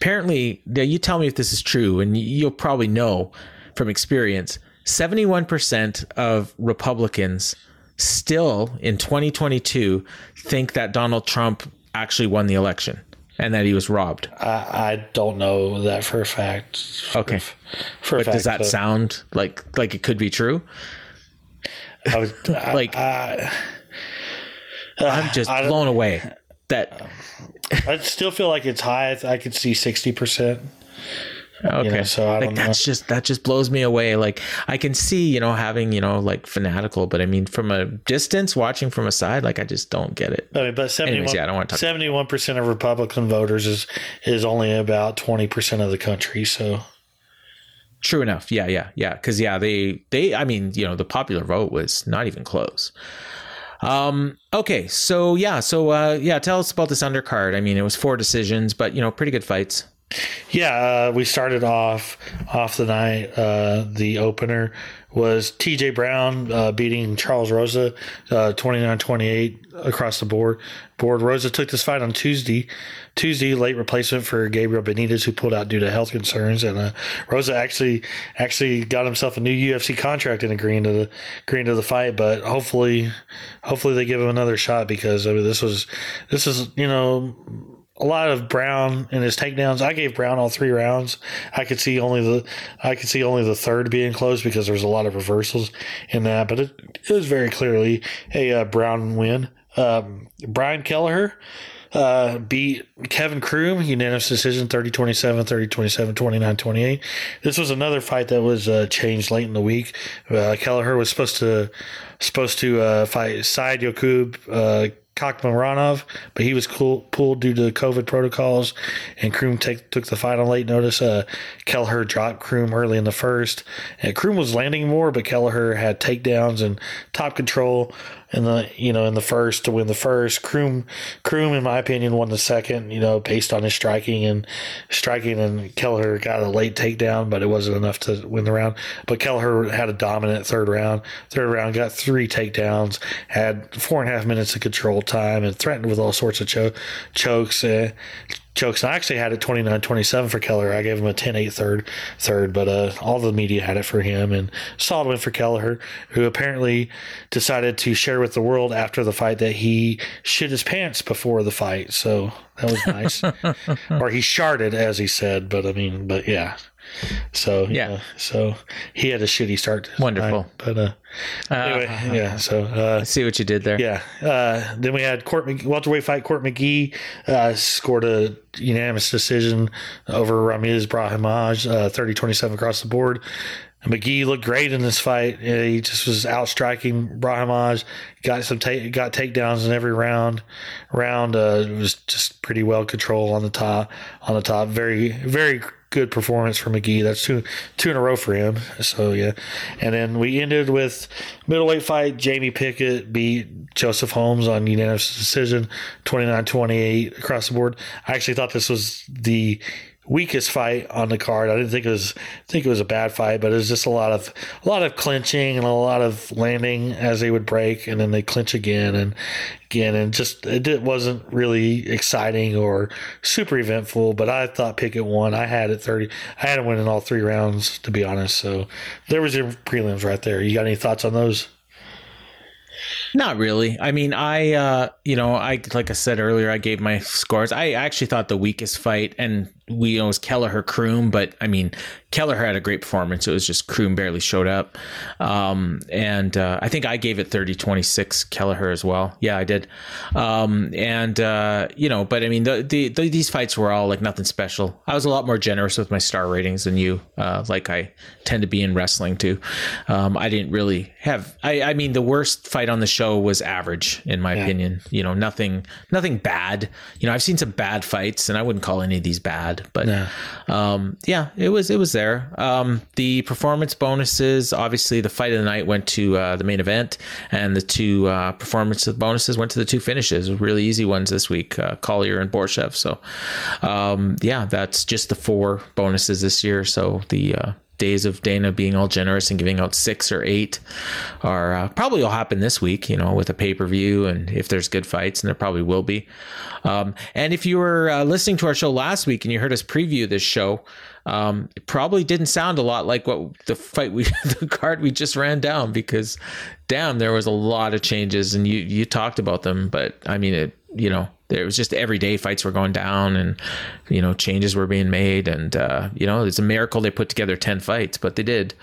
apparently, you tell me if this is true, and you'll probably know from experience. Seventy-one percent of Republicans still in 2022 think that Donald Trump actually won the election and that he was robbed. I, I don't know that for a fact. Okay. For But fact, does that but sound like like it could be true? I was, <laughs> like- I, I'm just I blown away that I still feel like it's high. I could see sixty percent. Okay. so I like don't know. that's just that just blows me away. Like I can see, you know, having, you know, like fanatical, but I mean from a distance watching from a side, like I just don't get it. I mean, but Anyways, yeah, I don't wanna talk- 71 percent of Republican voters is is only about twenty percent of the country. So True enough. Yeah, yeah, yeah. Because yeah, they they. I mean, you know, the popular vote was not even close. Um. Okay. So yeah. So uh. Yeah. Tell us about this undercard. I mean, it was four decisions, but you know, pretty good fights. Yeah, uh, we started off off the night. Uh, the opener was T.J. Brown uh, beating Charles Rosa, uh, 29-28 across the board. Board Rosa took this fight on Tuesday. Tuesday, late replacement for Gabriel Benitez, who pulled out due to health concerns, and uh, Rosa actually actually got himself a new UFC contract and agreeing to the agreeing to the fight. But hopefully, hopefully they give him another shot because I mean, this was this is you know a lot of Brown in his takedowns. I gave Brown all three rounds. I could see only the I could see only the third being close because there was a lot of reversals in that, but it, it was very clearly a uh, Brown win. Um, Brian Kelleher uh, beat Kevin Croom, unanimous decision 30 27, 30 27, 29 28. This was another fight that was uh, changed late in the week. Uh, Kelleher was supposed to supposed to uh, fight Saidyokub Kakhramonov, but he was cool, pulled due to COVID protocols, and Croom take, took the on late notice. Uh, Kelleher dropped Croom early in the first, and Croom was landing more, but Kelleher had takedowns and top control in the you know in the first to win the first. Croom, Croom, in my opinion, won the second. You know, based on his striking and striking, and Kelleher got a late takedown, but it wasn't enough to win the round. But Kelleher had a dominant third round. Third round got three takedowns, had four and a half minutes of control time, and threatened with all sorts of cho- chokes. Uh, chokes. I actually had it 29-27 for Kelleher. I gave him a 10-8 third, third, but uh, all the media had it for him. And solid win for Kelleher, who apparently decided to share with the world after the fight that he shit his pants before the fight. So that was nice. <laughs> or he sharded, as he said. But I mean, but yeah. So Yeah. so he had a shitty start. Wonderful. night. But uh, anyway, yeah. So uh, I see what you did there. yeah. Uh, then we had Court Mc- welterweight fight. Court McGee uh, scored a unanimous decision over Ramiz Brahimaj, uh, 30-27 across the board. McGee looked great in this fight. Uh, He just was outstriking Brahimaj. Got some ta- got takedowns in every round. Round uh, was just pretty well controlled on the top. On the top, very very good performance for McGee. That's two two in a row for him. So yeah, and then we ended with middleweight fight. Jamie Pickett beat Joseph Holmes on unanimous decision, 29-28 across the board. I actually thought this was the weakest fight on the card. I didn't think it was think it was a bad fight, but it was just a lot of a lot of clinching and a lot of landing as they would break, and then they clinch again and again, and just it did- wasn't really exciting or super eventful. But I thought Pickett won. I had it thirty. I had him winning all three rounds, to be honest. So there was your prelims right there. You got any thoughts on those? Not really. I mean, I, uh, you know, I like I said earlier, I gave my scores. I actually thought the weakest fight, and we you know, it was Kelleher Croom, but I mean, Kelleher had a great performance. It was just Croom barely showed up, um, and uh, I think I gave it 30-26 Kelleher as well. Yeah, I did. Um, and uh, you know, but I mean, the, the, the these fights were all like nothing special. I was a lot more generous with my star ratings than you, uh, like I tend to be in wrestling too. Um, I didn't really have. I, I mean, the worst fight on the show was average in my opinion. You know, nothing, nothing bad. You know, I've seen some bad fights, and I wouldn't call any of these bad. But um, yeah, it was it was there. Um, the performance bonuses, obviously, the fight of the night went to uh, the main event, and the two uh, performance bonuses went to the two finishes. Really easy ones this week, uh, Collier and Borshev. So um, yeah, that's just the four bonuses this year. So the uh, days of Dana being all generous and giving out six or eight are uh, probably will happen this week, you know, with a pay per view and if there's good fights, and there probably will be. Um, and if you were uh, listening to our show last week and you heard us preview this show, um, it probably didn't sound a lot like what the fight we, <laughs> the card we just ran down because, damn, there was a lot of changes and you you talked about them, but I mean it, you know, there was just everyday fights were going down and you know changes were being made. And uh, you know it's a miracle they put together 10 fights but they did.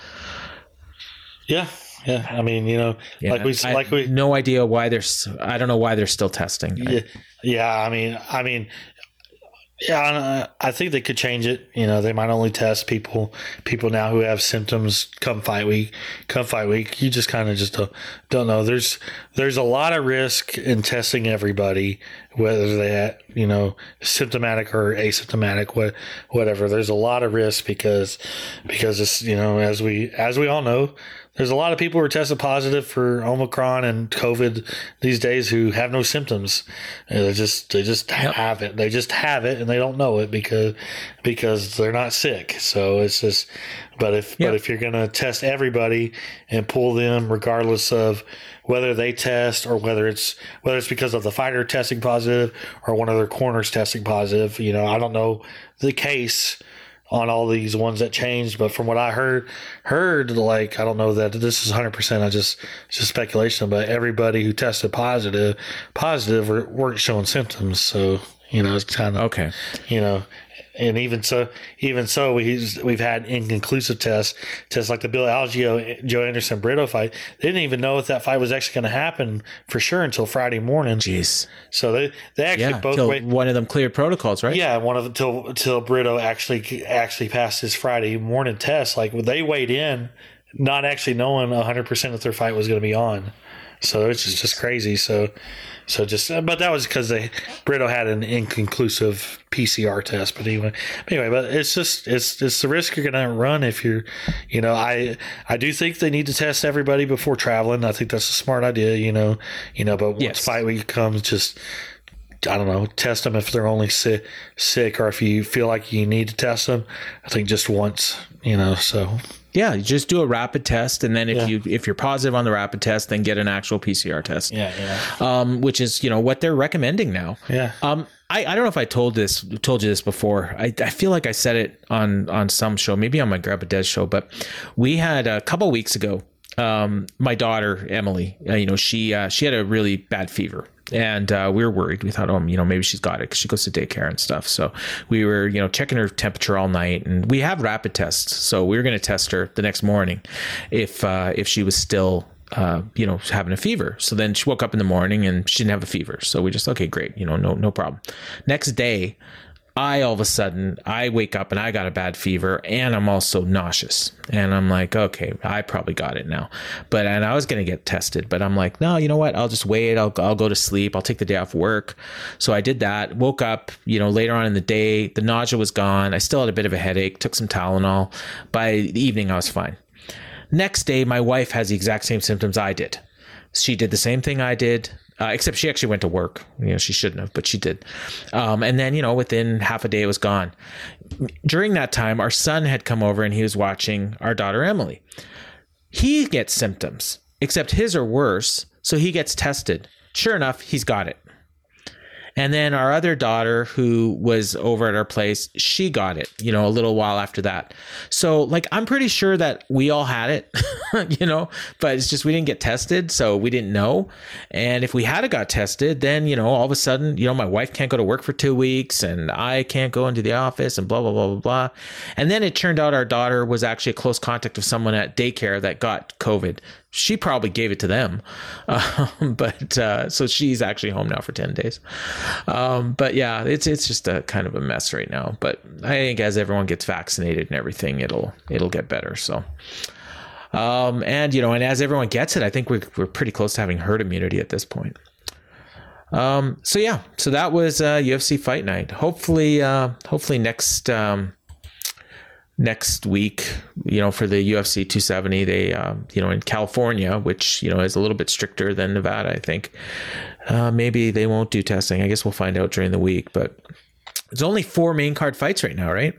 Yeah. Yeah. I mean you know yeah, like we I, like we no idea why there's i don't know why they're still testing yeah, yeah i mean i mean yeah, I think they could change it. You know, they might only test people people now who have symptoms come fight week. Come fight week, you just kind of just don't, don't know. There's there's a lot of risk in testing everybody, whether they you know symptomatic or asymptomatic, what whatever. There's a lot of risk because because it's you know as we as we all know, there's a lot of people who are tested positive for Omicron and COVID these days who have no symptoms. They just they just have it. They just have it and they don't know it because because they're not sick. So it's just. But if but if you're gonna test everybody and pull them regardless of whether they test or whether it's whether it's because of the fighter testing positive or one of their corners testing positive, you know, I don't know the case on all these ones that changed. But from what I heard, heard like I don't know that this is 100. percent I just just speculation. But everybody who tested positive, positive weren't showing symptoms. So you know, it's kind of okay. You know, and even so, even so, we've we've had inconclusive tests, tests like the Bill Algeo, Joanderson Brito fight. They didn't even know if that fight was actually going to happen for sure until Friday morning. Jeez. So they they actually yeah, both wait, one of them cleared protocols, right? Yeah, one of them till until Brito actually actually passed his Friday morning test. Like they weighed in, not actually knowing hundred percent if their fight was going to be on. So it's just, just crazy. So so just, uh, but that was because they Brito had an inconclusive PCR test. But anyway, anyway, but it's just it's it's the risk you're going to run if you're, you know, I I do think they need to test everybody before traveling. I think that's a smart idea. You know, you know, but once yes. fight week comes, just I don't know, test them if they're only sick, sick, or if you feel like you need to test them. I think just once, you know. So yeah, you just do a rapid test, and then if yeah. you if you're positive on the rapid test, then get an actual PCR test. Yeah, yeah. Um, which is you know what they're recommending now. Yeah. Um, I, I don't know if I told this told you this before. I, I feel like I said it on on some show, maybe on my Grandpa Des show, but we had a couple weeks ago. Um, my daughter Emily, uh, you know, she uh, she had a really bad fever, and uh, we were worried. We thought, oh, you know, maybe she's got it because she goes to daycare and stuff. So we were, you know, checking her temperature all night, and we have rapid tests. So we were going to test her the next morning if uh, if she was still. Uh, you know, having a fever. So then she woke up in the morning and she didn't have a fever. So we just okay, great. You know, no, no problem. Next day, I all of a sudden I wake up and I got a bad fever and I'm also nauseous. And I'm like, okay, I probably got it now. But and I was gonna get tested, but I'm like, no, you know what? I'll just wait. I'll I'll go to sleep. I'll take the day off work. So I did that. Woke up, you know, later on in the day. The nausea was gone. I still had a bit of a headache. Took some Tylenol. By the evening, I was fine. Next day, my wife has the exact same symptoms I did. She did the same thing I did uh, except she actually went to work. You know, she shouldn't have, but she did. Um, and then, you know, within half a day, it was gone. During that time, our son had come over and he was watching our daughter Emily. He gets symptoms, except his are worse. So he gets tested. Sure enough, he's got it. And then our other daughter, who was over at our place, she got it, you know, a little while after that. So, like, I'm pretty sure that we all had it, <laughs> you know, but it's just we didn't get tested. So we didn't know. And if we had got tested, then, you know, all of a sudden, you know, my wife can't go to work for two weeks and I can't go into the office and blah, blah, blah, blah, blah. And then it turned out our daughter was actually a close contact of someone at daycare that got COVID she probably gave it to them. <laughs> Um, but uh, so she's actually home now for 10 days. Um, but yeah, it's it's just a kind of a mess right now. But I think as everyone gets vaccinated and everything, it'll it'll get better. So um, and you know, and as everyone gets it, I think we're we're pretty close to having herd immunity at this point. Um, so yeah, so that was uh, UFC Fight Night. Hopefully, uh, hopefully next um, next week, you know, for the UFC 270, they, uh, you know, in California, which, you know, is a little bit stricter than Nevada, I think, uh, maybe they won't do testing. I guess we'll find out during the week, but it's only four main card fights right now, right?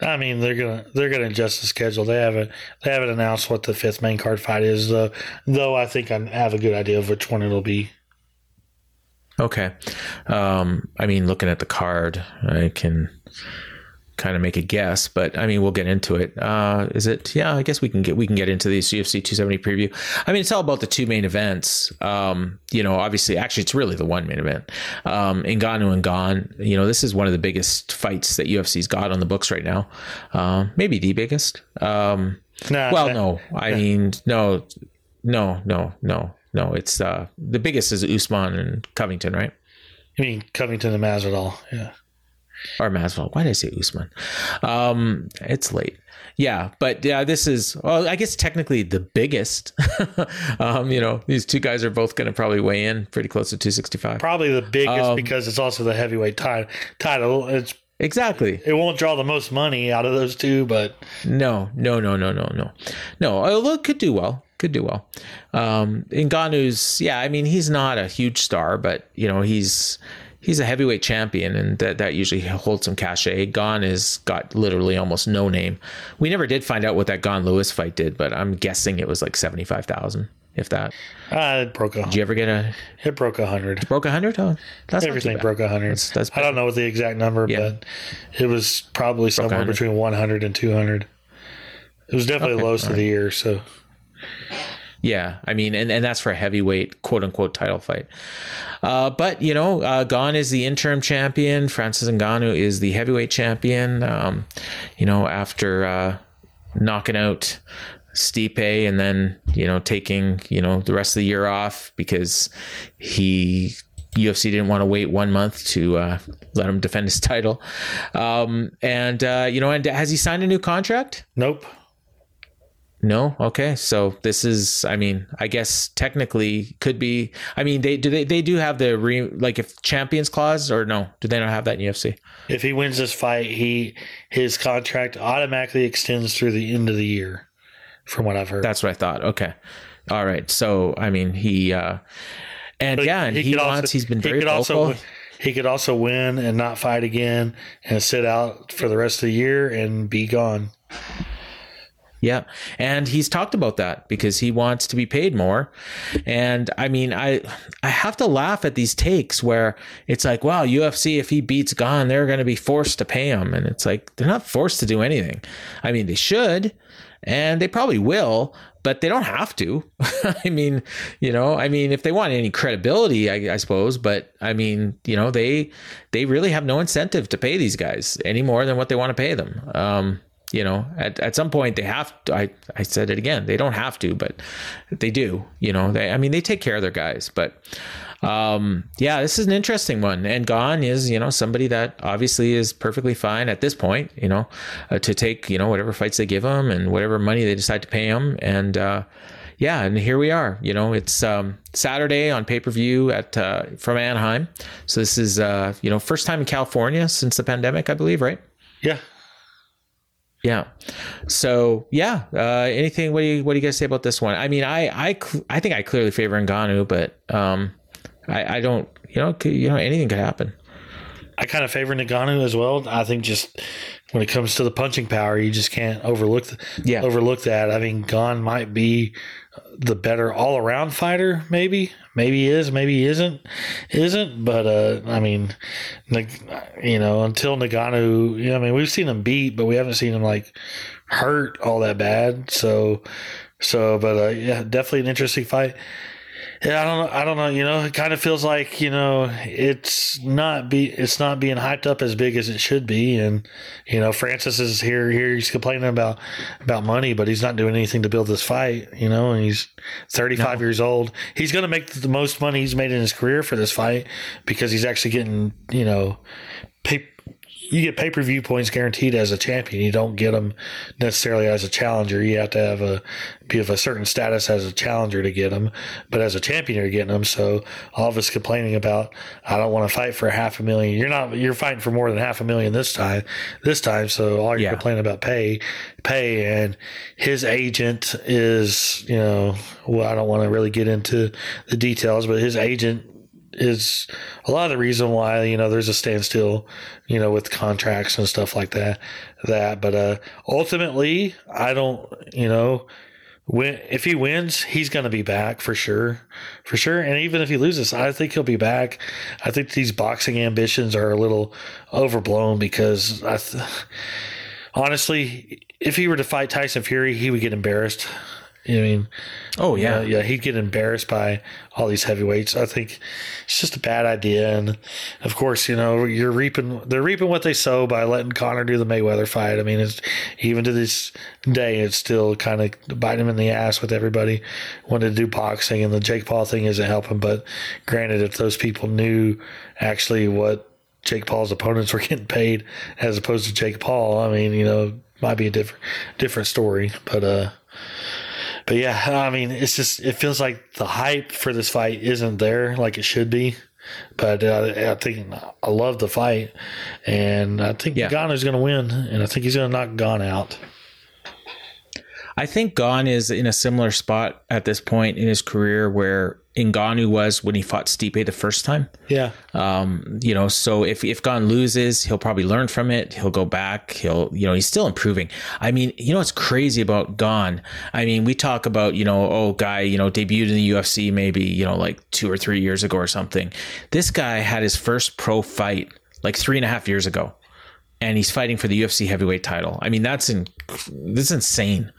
I mean, they're gonna they're gonna adjust the schedule. They haven't they haven't announced what the fifth main card fight is, though. Though I think I have a good idea of which one it'll be. Okay. Um, I mean, looking at the card, I can kind of make a guess, but I mean, we'll get into it. Uh, is it? Yeah, I guess we can get we can get into the UFC 270 preview. I mean, it's all about the two main events. Um, you know, obviously, actually, it's really the one main event. Um, Ngannou and Gane. You know, this is one of the biggest fights that UFC's got on the books right now. Uh, maybe the biggest. Um, Nah, well, that- no, I mean, no, no, no, no, no. It's uh, the biggest is Usman and Covington, right? I mean Covington and Masvidal. Yeah, or Masvidal. Why did I say Usman? Um, it's late. Yeah, but yeah, this is well, I guess technically the biggest. <laughs> um, you know, these two guys are both going to probably weigh in pretty close to 265. probably the biggest Um, because it's also the heavyweight ti- title. It's Exactly. it won't draw the most money out of those two, but No, no, no, no, no, no, no. Although it could do well, could do well. Um, Ngannou's, yeah, I mean, he's not a huge star, but you know, he's he's a heavyweight champion, and that that usually holds some cachet. Gane has got literally almost no name. We never did find out what that Gane Lewis fight did, but I'm guessing it was like seventy five thousand, if that. uh, it broke a Did you ever get a it broke a hundred. broke a hundred? Oh, that's not too Everything bad. broke a hundred. That's, that's I don't know what the exact number, Yeah. but it was probably somewhere 100. between 100 and 200. It was definitely Okay, the lowest of the year. So Yeah, I mean, and, and that's for a heavyweight quote unquote title fight. Uh, but you know, uh, is the interim champion. Francis Ngannou is the heavyweight champion. Um, you know, after uh, knocking out Stipe and then you know taking you know the rest of the year off because he UFC didn't want to wait one month to uh, let him defend his title. Um, and uh, you know, and has he signed a new contract? nope. No. Okay. So this is, I mean, I guess technically could be. I mean, they do they they do have the re like if champions clause or no? Do they not have that in UFC? If he wins this fight, he his contract automatically extends through the end of the year, from what I've heard. That's what I thought. Okay. All right. So I mean, he uh and But yeah, and he, could wants. also- he's been he very could vocal. also he could also win and not fight again and sit out for the rest of the year and be gone. Yeah. And he's talked about that because he wants to be paid more. And I mean, I I have to laugh at these takes where it's like, wow, UFC if he beats Gane, they're going to be forced to pay him and it's like they're not forced to do anything. I mean, they should and they probably will, but they don't have to. <laughs> I mean, you know, I mean, if they want any credibility, I, I suppose, but I mean, you know, they they really have no incentive to pay these guys any more than what they want to pay them. Um, you know, at, at some point they have to, I, I said it again, they don't have to, but they do, you know, they, I mean, they take care of their guys, but, um, yeah, this is an interesting one. And Gane is, you know, somebody that obviously is perfectly fine at this point, you know, uh, to take, you know, whatever fights they give him and whatever money they decide to pay him. And, uh, yeah, and here we are. You know, it's um, Saturday on pay per view at uh, from Anaheim. So this is uh, you know first time in California since the pandemic, I believe, right? Yeah. Yeah. So yeah. Uh, anything? What do you What do you guys say about this one? I mean, I I I think I clearly favor Ngannou, but um, I I don't. You know, you know, anything could happen. I kind of favor Ngannou as well. I think just when it comes to the punching power, you just can't overlook the, Yeah. overlook that. I mean, Gane might be the better all around fighter. Maybe, maybe he is, maybe he isn't, isn't. But uh, I mean, you know, until Ngannou, you know, I mean, we've seen him beat, but we haven't seen him like hurt all that bad. So, so, but uh, yeah, definitely an interesting fight. Yeah, I don't know. I don't know. You know, it kind of feels like you know it's not be it's not being hyped up as big as it should be, and you know Francis is here. Here he's complaining about about money, but he's not doing anything to build this fight. You know, and he's 35 years old. He's going to make the most money he's made in his career for this fight because he's actually getting you know pay. You get pay per view points guaranteed as a champion. You don't get them necessarily as a challenger. You have to have a be of a certain status as a challenger to get them, but as a champion you're getting them. So all of us complaining about I don't want to fight for half a million. You're not. You're fighting for more than half a million this time. This time, so all you're Yeah. complaining about pay, pay, and his agent is you know well I don't want to really get into the details, but his agent is a lot of the reason why you know there's a standstill, you know, with contracts and stuff like that. That, but uh, ultimately, I don't, you know, when if he wins, he's to be back for sure, for sure. And even if he loses, I think he'll be back. I think these boxing ambitions are a little overblown because I. Th- honestly, if he were to fight Tyson Fury, he would get embarrassed. I mean, oh yeah, yeah, he'd get embarrassed by all these heavyweights. I think it's just a bad idea, and of course, you know, you're reaping they're reaping what they sow by letting Conor do the Mayweather fight. I mean, it's even to this day, it's still kind of biting him in the ass with everybody wanting to do boxing, and the Jake Paul thing isn't helping. But granted, if those people knew actually what Jake Paul's opponents were <laughs> getting paid as opposed to Jake Paul, I mean, you know, might be a different different story, but uh but yeah, I mean, it's just it feels like the hype for this fight isn't there like it should be. But uh, I think I love the fight, and I think yeah. Ngannou's going to win, and I think he's going to knock Gane out. I think Gane is in a similar spot at this point in his career where Ngannou was when he fought Stipe the first time. Yeah. Um, you know, so if if Gane loses, he'll probably learn from it. He'll go back. He'll, you know, he's still improving. I mean, you know what's crazy about Gane? I mean, we talk about, you know, oh, guy, you know, debuted in the UFC maybe, you know, like two or three years ago or something. This guy had his first pro fight like three and a half years ago. And he's fighting for the UFC heavyweight title. I mean, that's in, that's insane.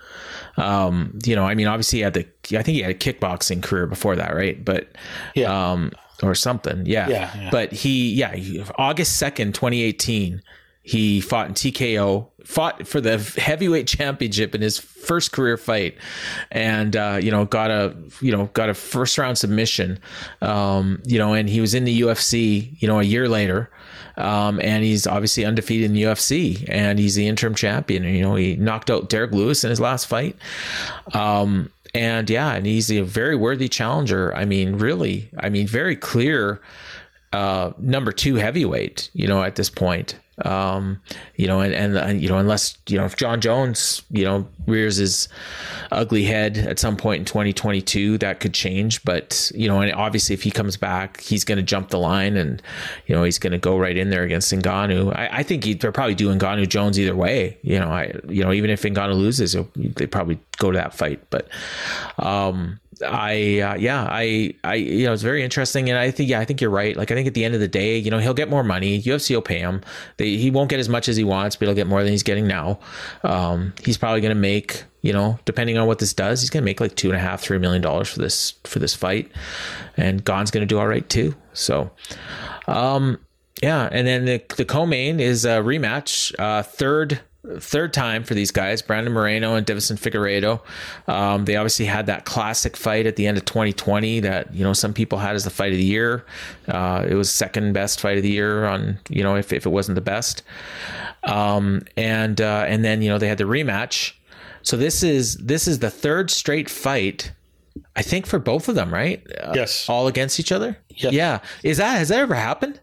Um, you know, I mean, obviously he had the, I think he had a kickboxing career before that, right? But, yeah. um, or something. Yeah. yeah, yeah. But he, yeah, he, August 2nd, 2018, he fought in TKO, fought for the heavyweight championship in his first career fight, and uh, you know got a you know got a first round submission, um, you know, and he was in the UFC, you know, a year later, um, and he's obviously undefeated in the UFC, and he's the interim champion. You know, he knocked out Derek Lewis in his last fight. Um, and yeah, and he's a very worthy challenger. I mean, really, I mean, very clear uh, number two heavyweight, you know, at this point. Um, you know, and, and, and, you know, unless, you know, if Jon Jones, you know, rears his ugly head at some point in 2022, that could change. But, you know, and obviously if he comes back, he's going to jump the line and, you know, he's going to go right in there against Ngannou. I, I think he, they're probably doing Ngannou Jones either way. You know, I, you know, even if Ngannou loses, they probably go to that fight. But, um, I uh, yeah I I you know it's very interesting. And I think yeah I think you're right. Like I think at the end of the day you know he'll get more money. UFC will pay him. They, he won't get as much as he wants but he'll get more than he's getting now. Um, he's probably going to make you know depending on what this does he's going to make like two and a half three million dollars for this for this fight. And Gane's going to do all right too. So um yeah. And then the the co-main is a rematch uh third third time for these guys, Brandon Moreno and Deiveson Figueiredo. Um, they obviously had that classic fight at the end of 2020 that you know some people had as the fight of the year. Uh, it was second best fight of the year on you know if, if it wasn't the best. Um, and uh, and then you know they had the rematch. So this is this is the third straight fight. I think for both of them, right? Uh, yes. all against each other. Yes. Yeah. Is that has that ever happened?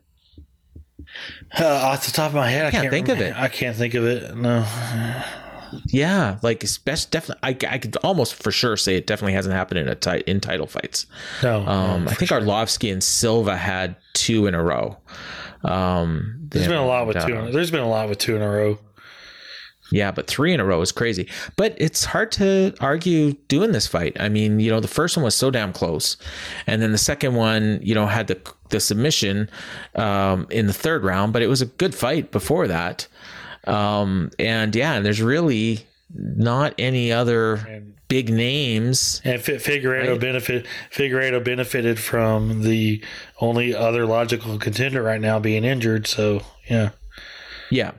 Uh, off the top of my head, I can't, can't think remember. of it. I can't think of it. No. Yeah, like especially definitely, I, I could almost for sure say it definitely hasn't happened in a t- in title fights. No, um, no, I think sure. Arlovsky and Sylvia had two in a row. Um, there's been a lot with uh, two. There's been a lot with two in a row. Yeah, but three in a row is crazy. But it's hard to argue doing this fight. I mean, you know, the first one was so damn close, and then the second one, you know, had the the submission um, in the third round. But it was a good fight before that. Um, and yeah, and there's really not any other big names. And F- Figueiredo Right. benefit Figueiredo benefited from the only other logical contender right now being injured. So yeah, Yeah.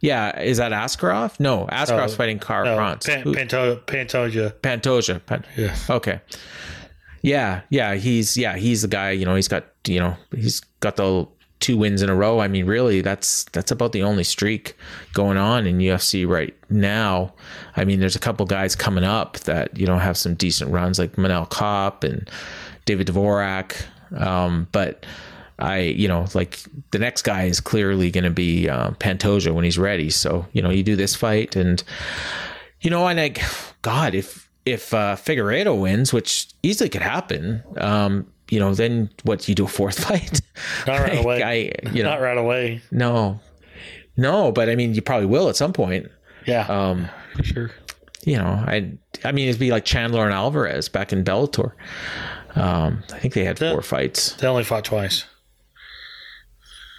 Yeah. Is that Askarov? No, Askarov's fighting Carl no. Pan- Pantoja. Pantoja. Pan- Yeah, Okay. Yeah, yeah, he's yeah, he's the guy, you know, he's got, you know, he's got the two wins in a row. I mean, really, that's that's about the only streak going on in UFC right now. I mean, there's a couple guys coming up that, you know, have some decent runs like Manel Kape and David Dvorak. Um, but I, you know, like the next guy is clearly going to be uh, Pantoja when he's ready. So, you know, you do this fight and, you know, and like, God, if if uh, Figueiredo wins, which easily could happen, um, you know, then what? You do a fourth <laughs> fight? Not right Like, away. I, you know, Not right away. no, no, but I mean, you probably will at some point. Yeah, Um, for sure. you know, I, I mean, it'd be like Chandler and Alvarez back in Bellator. Um, I think they had Yeah. four fights. They only fought twice.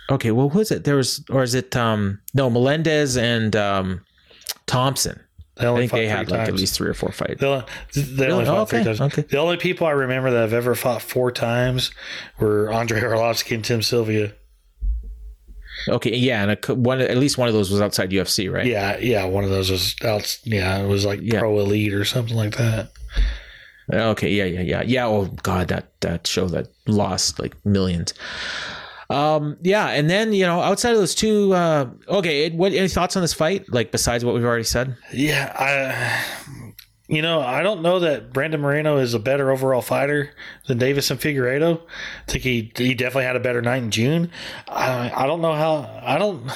Okay, well, who is it? There was, or is it? Um, no, Melendez and um, Thompson. They I think fought they three had like at least three or four fights. They they only fought Oh, three okay, times. okay. The only people I remember that have ever fought four times were Andrei Arlovsky and Tim Sylvia. Okay, yeah, and a, one at least one of those was outside UFC, right? Yeah, yeah, one of those was out. Yeah, it was like Yeah. Pro Elite or something like that. Okay, yeah, yeah, yeah, yeah. Oh God, that that show that lost like millions. Um, yeah, and then you know, outside of those two, uh, okay, what any thoughts on this fight? Like besides what we've already said? Yeah, I. You know, I don't know that Brandon Moreno is a better overall fighter than Deiveson Figueiredo. I think he he definitely had a better night in June. I I don't know how I don't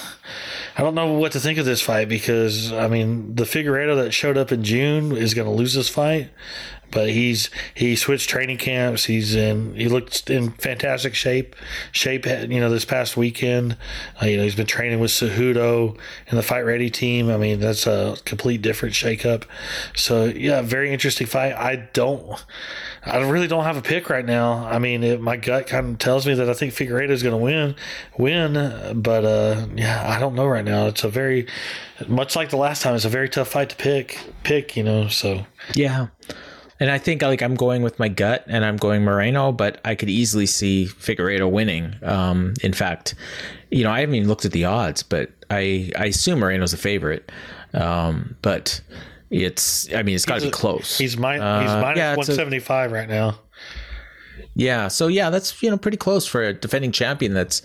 I don't know what to think of this fight because I mean the Figueiredo that showed up in June is going to lose this fight, but he's he switched training camps. He's in he looked in fantastic shape shape. You know, this past weekend, uh, you know he's been training with Cejudo and the Fight Ready team. I mean that's a complete different shakeup. So yeah, very interesting fight. I don't. I really don't have a pick right now. I mean, it, my gut kind of tells me that I think Figueiredo is going to win, win. But uh, yeah, I don't know right now. It's a very, much like the last time, it's a very tough fight to pick. Pick, you know. So Yeah, and I think like I'm going with my gut, and I'm going Moreno, but I could easily see Figueiredo winning. Um, in fact, you know, I haven't even looked at the odds, but I I assume Moreno's a favorite. Um, but it's I mean it's got to be close. he's mi- he's Uh, minus yeah, it's one a- right now. Yeah, so yeah, that's you know pretty close for a defending champion that's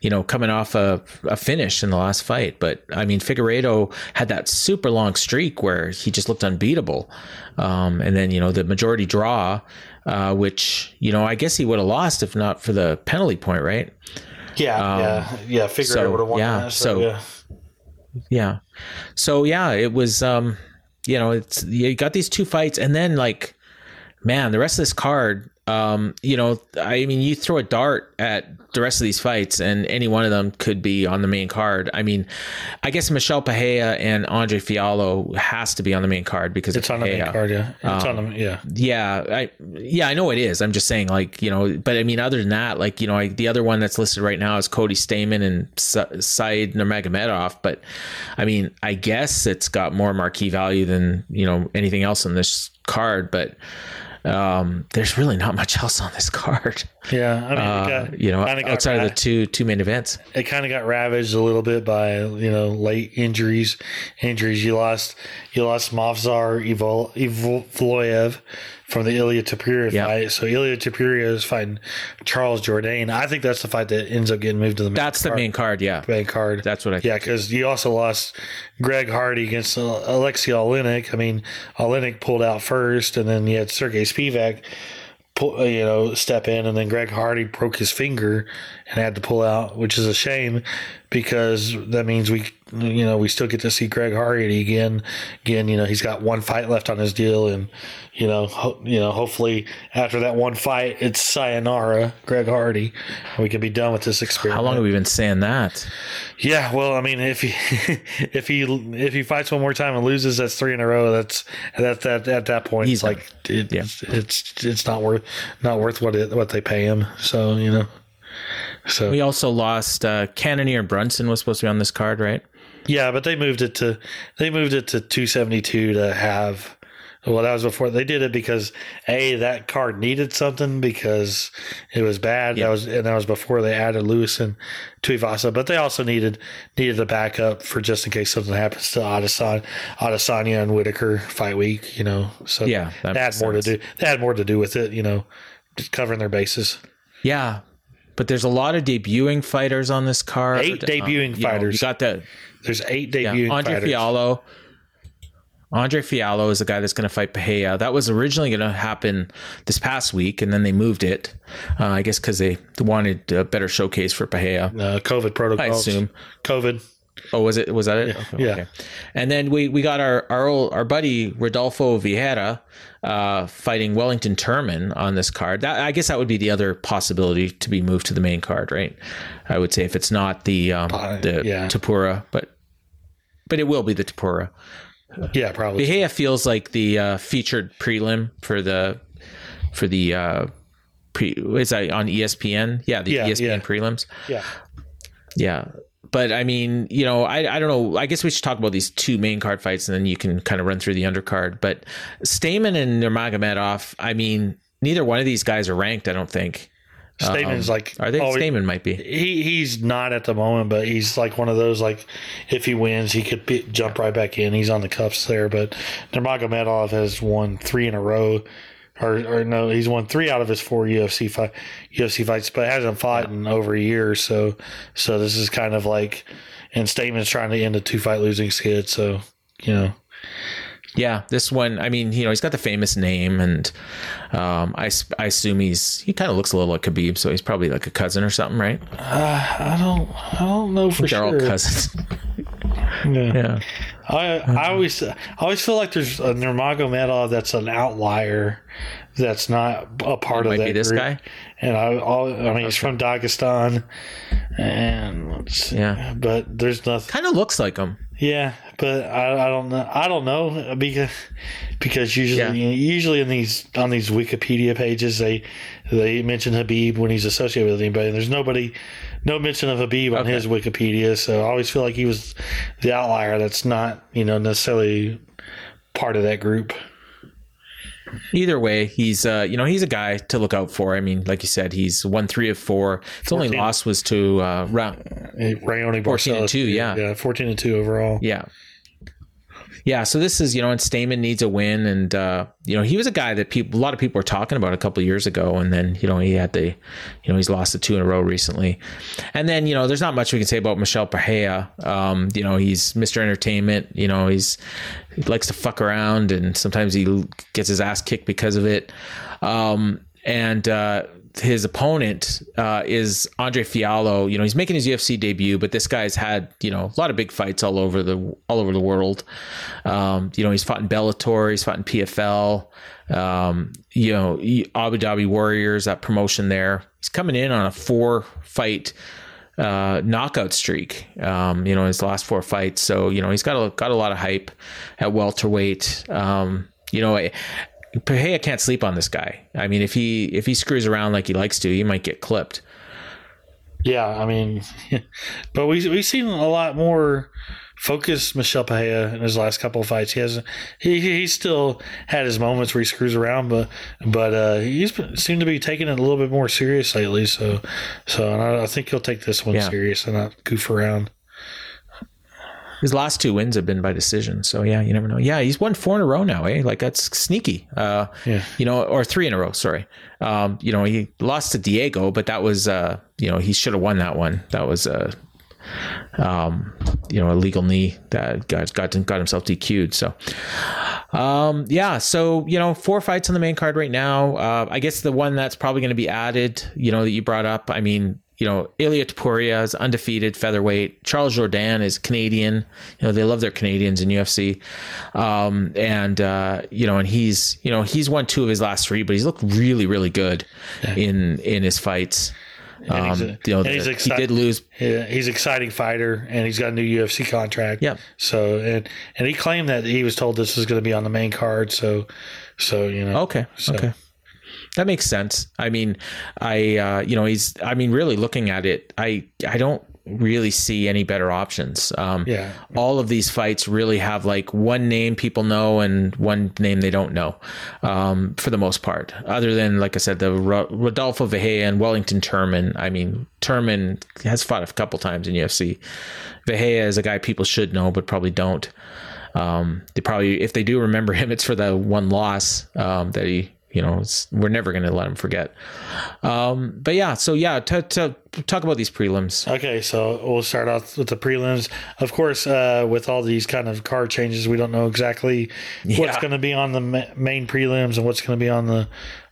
you know coming off a, a finish in the last fight. But I mean, Figueiredo had that super long streak where he just looked unbeatable, um, and then you know the majority draw, uh, which you know I guess he would have lost if not for the penalty point, right? Yeah, yeah, yeah. Figueiredo so, would have won yeah, that. So, so- yeah. Yeah. So yeah, it was um you know, it's you got these two fights and then like man, the rest of this card um you know, I mean you throw a dart at the rest of these fights and any one of them could be on the main card. I mean, I guess Michelle Pereira and Andre Fialho has to be on the main card because It's on the main card, yeah. It's Um, on the yeah. Yeah, I yeah, I know it is. I'm just saying, like you know, but I mean, other than that, like you know, I, the other one that's listed right now is Cody Stamann and Sa- Said Nurmagomedov. But I mean, I guess it's got more marquee value than you know anything else on this card. But um, there's really not much else on this card. Yeah, I mean, Uh, got, you know, outside of the two two main events. it kind of got ravaged a little bit by you know late injuries. Injuries you lost you lost Movsar Evol- Evloev from the Ilia Topuria Yeah. fight. So Ilia Topuria is fighting Charles Jourdain. I think that's the fight that ends up getting moved to the main card. That's the main card. Yeah, main card. that's what I. yeah, because you also lost Greg Hardy against uh, Alexei Oleynik. I mean, Oleynik pulled out first, and then you had Sergey Spivak, pull, uh, you know, step in, and then Greg Hardy broke his finger and had to pull out, which is a shame because that means we, you know, we still get to see Greg Hardy again. Again, you know, he's got one fight left on his deal, and you know, ho- you know, hopefully after that one fight, it's sayonara, Greg Hardy, and we can be done with this experience How long have we been saying that? Yeah, well, I mean, if he <laughs> if he if he fights one more time and loses, that's three in a row. That's that that at that point, He's it's like it, Yeah. it's, it's it's not worth not worth what it what they pay him. So you know, so We also lost uh, Cannonier Brunson was supposed to be on this card, right? yeah, but they moved it to they moved it to two seventy two to have. Well, that was before they did it because a that card needed something because it was bad. Yeah. That was and that was before they added Lewis and Tuivasa, but they also needed needed a backup for just in case something happens to Adesanya, Adesanya and Whittaker fight week. You know, so Yeah, that that, had more sense. to do. That had more to do with it. You know, just covering their bases. Yeah, but there's a lot of debuting fighters on this card. Eight debuting you know, fighters. you got the There's eight yeah, debuting Andre fighters. Fialho. Andre Fialho is the guy that's going to fight Pereira. That was originally going to happen this past week, and then they moved it. Uh, I guess because they wanted a better showcase for Pereira. Uh, COVID protocols. I assume. COVID. Oh, was it? Was that it? Okay, yeah. And then we we got our our old, our buddy Rodolfo Vieira uh, fighting Wellington Turman on this card. That I guess that would be the other possibility to be moved to the main card, right? I would say if it's not the um, uh, the yeah. Topuria, but but it will be the Topuria. Yeah, probably. Vieira feels like the uh, featured prelim for the for the uh, pre is that on ESPN? Yeah, the yeah, ESPN yeah. prelims. Yeah. Yeah. But I mean, you know, I, I don't know. I guess we should talk about these two main card fights and then you can kind of run through the undercard. But Stamann and Nurmagomedov, I mean, neither one of these guys are ranked, I don't think. Stamann's um, like are they? Always, Stamann might be. He he's not at the moment, but he's like one of those like if he wins, he could be, jump right back in. He's on the cuffs there. But Nurmagomedov has won three in a row or, or no, he's won three out of his four UFC fight, UFC fights, but hasn't fought in over a year. So, so this is kind of like, and Stamann's trying to end a two fight losing skid. So, you know, yeah, this one. I mean, you know, he's got the famous name, and um, I, I assume he's he kind of looks a little like Khabib, so he's probably like a cousin or something, right? Uh, I don't, I don't know for They're sure. They're all cousins. <laughs> yeah. yeah. I I always I always feel like there's a Nurmagomedov that's an outlier that's not a part of that this group. guy. And I, I mean, okay. he's from Dagestan, and yeah, but there's nothing. Kind of looks like him. Yeah, but I, I don't know. I don't know because because usually yeah. usually in these on these Wikipedia pages they they mention Habib when he's associated with anybody. And There's nobody no mention of Khabib on his Wikipedia, so I always feel like he was the outlier. That's not you know necessarily part of that group. Either way, he's uh, you know he's a guy to look out for. I mean, like you said, he's won three of four. His 14. only loss was to uh, round Raoni fourteen and two. Yeah, yeah, fourteen and two overall. Yeah, yeah, so this is you know, and Stamann needs a win, and uh, you know he was a guy that people, a lot of people were talking about a couple years ago, and then you know he had the, you know, he's lost the two in a row recently, and then you know there's not much we can say about Michelle Pereira. Um, you know he's Mr. Entertainment. You know he's he likes to fuck around, and sometimes he gets his ass kicked because of it. Um, and uh, his opponent uh, is Andre Fialho. You know, he's making his UFC debut, but this guy's had you know a lot of big fights all over the all over the world. Um, you know, he's fought in Bellator, he's fought in PFL. Um, you know, Abu Dhabi Warriors, that promotion there. He's coming in on a four fight uh, knockout streak. Um, you know, his last four fights. So you know, he's got a got a lot of hype at welterweight. Um, you know, Pereira can't sleep on this guy. I mean, if he if he screws around like he likes to, he might get clipped. Yeah, I mean, <laughs> but we we've seen a lot more focused Michelle Pereira in his last couple of fights. He has he he still had his moments where he screws around, but but uh, he's seemed to be taking it a little bit more serious lately. So so I, I think he'll take this one yeah. serious and not goof around. His last two wins have been by decision. So yeah, you never know. Yeah, he's won four in a row now. Eh, like that's sneaky. Uh, yeah. You know, or three in a row. Sorry. Um, you know, he lost to Diego, but that was uh, you know, he should have won that one. That was uh, um, you know, a legal knee that got got got himself DQ'd. So, um, yeah. So you know, four fights on the main card right now. Uh, I guess the one that's probably going to be added, you know, that you brought up. I mean, you know, Ilia Topuria is undefeated featherweight. Charles Jourdain is Canadian. You know, they love their Canadians in UFC. Um, and, uh, you know, and he's, you know, he's won two of his last three, but he's looked really, really good yeah. in, in his fights. Um, a, you know, the, exci- he did lose. Yeah, he's an exciting fighter, and he's got a new UFC contract. Yeah. So and and he claimed that he was told this was going to be on the main card. So, so you know. Okay. So. Okay. That makes sense. I mean, I uh, you know he's. I mean, really looking at it, I I don't really see any better options. Um, yeah. All of these fights really have like one name people know and one name they don't know, um, for the most part. Other than, like I said, the Rodolfo Vieira and Wellington Turman. I mean, Turman has fought a couple times in UFC. Vieira is a guy people should know, but probably don't. Um, they probably, if they do remember him, it's for the one loss um, that he you know, we're never going to let him forget. Um, but yeah, so yeah, to, to talk about these prelims. Okay, so we'll start off with the prelims. Of course, uh, with all these kind of car changes, we don't know exactly what's going to be on the ma- main prelims and what's going to be on the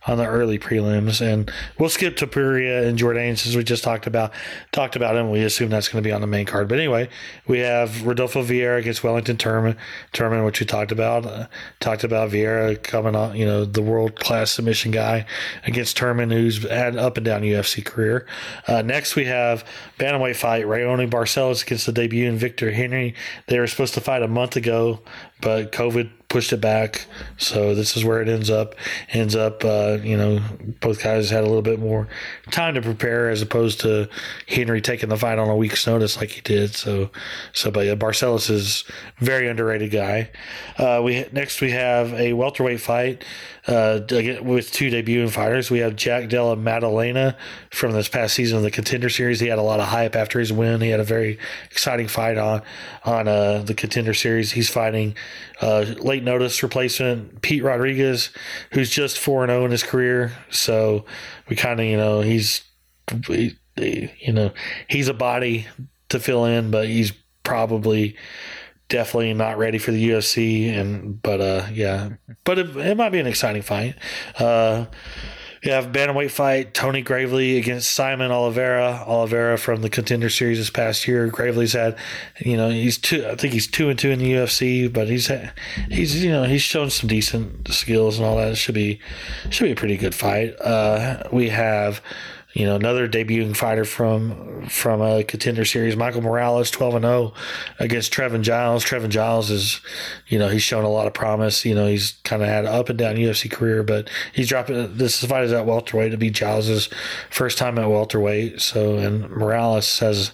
on the early prelims. And we'll skip Topuria and Jourdain since we just talked about talked about him. We assume that's going to be on the main card. But anyway, we have Rodolfo Vieira against Wellington Turman, Turman, which we talked about. Uh, talked about Vieira coming on, you know, the world class submission guy against Turman, who's had an up and down UFC career. Uh, next, we have bantamweight fight Raoni Barcelos against the debut and Victor Henry. They were supposed to fight a month ago, but COVID pushed it back. So this is where it ends up. Ends up, uh, you know, both guys had a little bit more time to prepare as opposed to Henry taking the fight on a week's notice like he did. So, so but yeah, Barcelos is very underrated guy. Uh, we next we have a welterweight fight uh, with two debuting fighters. We have Jack Della Maddalena from this past season of the Contender Series. He had a lot of hype after his win. He had a very exciting fight on on uh, the Contender Series. He's fighting uh, late notice replacement Pete Rodriguez, who's just four and zero in his career. So we kind of you know he's he, you know he's a body to fill in, but he's probably definitely not ready for the UFC. And but uh, yeah, but it, it might be an exciting fight. Uh, you have bantamweight fight Tony Gravely against Saimon Oliveira. Oliveira from the Contender Series this past year. Gravely's had, you know, he's two. I think he's two and two in the UFC, but he's he's you know he's shown some decent skills and all that. It should be should be a pretty good fight. Uh, we have you know another debuting fighter from from a contender series. Michael morales 12 and 0 against trevin giles. Trevin giles is you know he's shown a lot of promise. You know he's kind of had an up and down ufc career but he's dropping this fight is at welterweight. To be giles's first time at welterweight. So and morales has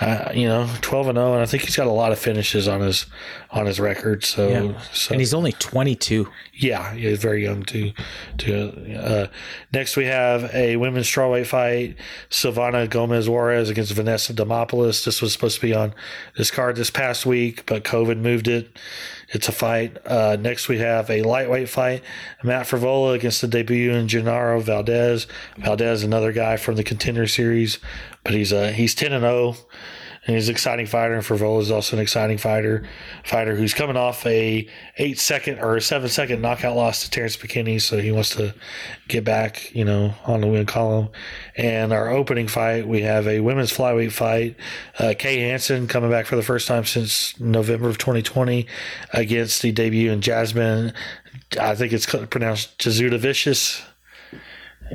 uh, you know, twelve and zero, and I think he's got a lot of finishes on his on his record. So, Yeah. so And he's only 22. yeah, he's very young too. To uh, next, we have a women's strawweight fight: Silvana Gomez Juarez against Vanessa Demopoulos. This was supposed to be on this card this past week, but COVID moved it. It's a fight. Uh, next, we have a lightweight fight: Matt Frivola against the debut in Gennaro Valdez. Valdez, another guy from the Contender Series, but he's uh, he's ten and zero and he's an exciting fighter. And Frivola is also an exciting fighter, fighter who's coming off a eight second or a seven second knockout loss to Terrence McKinney, so he wants to get back, you know, on the win column. And our opening fight, we have a women's flyweight fight. Uh, Kay Hansen coming back for the first time since November of 2020 against the debut in Jasmine. I think it's pronounced Jasudavicius.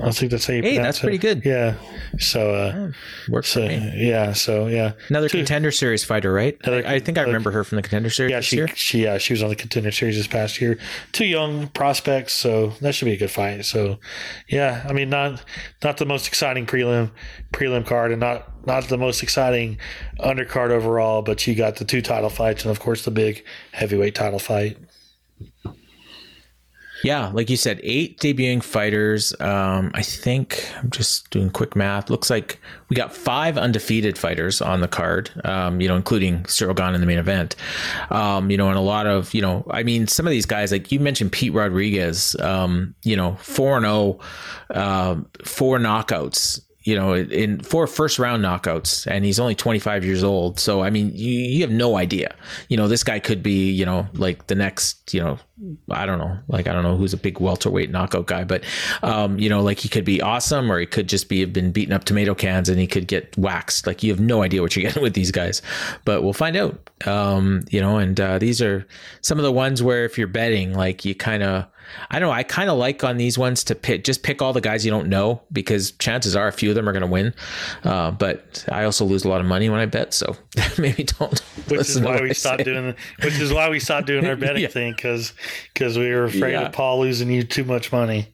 I think that's how you Hey, that's it. pretty good. Yeah. So, uh, Works so yeah. So yeah. Another Two- contender series fighter, right? Another- I think I remember her from the contender series Yeah, this she year. she yeah she was on the contender series this past year. Two young prospects, so that should be a good fight. So, yeah, I mean not not the most exciting prelim prelim card, and not not the most exciting undercard overall, but you got the two title fights, and of course the big heavyweight title fight. Yeah, like you said, eight debuting fighters. Um, I think I'm just doing quick math. Looks like we got five undefeated fighters on the card. Um, you know, including Gane in the main event. Um, you know, and a lot of you know, I mean, some of these guys, like you mentioned, Pete Rodriguez. Um, you know, four and zero, um, four knockouts you know, in four first round knockouts, and he's only 25 years old. So, I mean, you, you have no idea. You know, this guy could be, you know, like the next, you know, I don't know, like I don't know who's a big welterweight knockout guy, but, um, you know, like he could be awesome, or he could just be have been beating up tomato cans and he could get waxed. Like you have no idea what you're <laughs> getting with these guys, but we'll find out. Um, you know, and uh, these are some of the ones where if you're betting, like you kind of I don't know. I kind of like on these ones to pick, just pick all the guys you don't know because chances are a few of them are going to win. Uh, but I also lose a lot of money when I bet, so <laughs> maybe don't. Which is listen to why what we I stopped say. doing. Which is why we stopped doing our <laughs> betting Yeah. thing because because we were afraid Yeah. of Paul losing you too much money.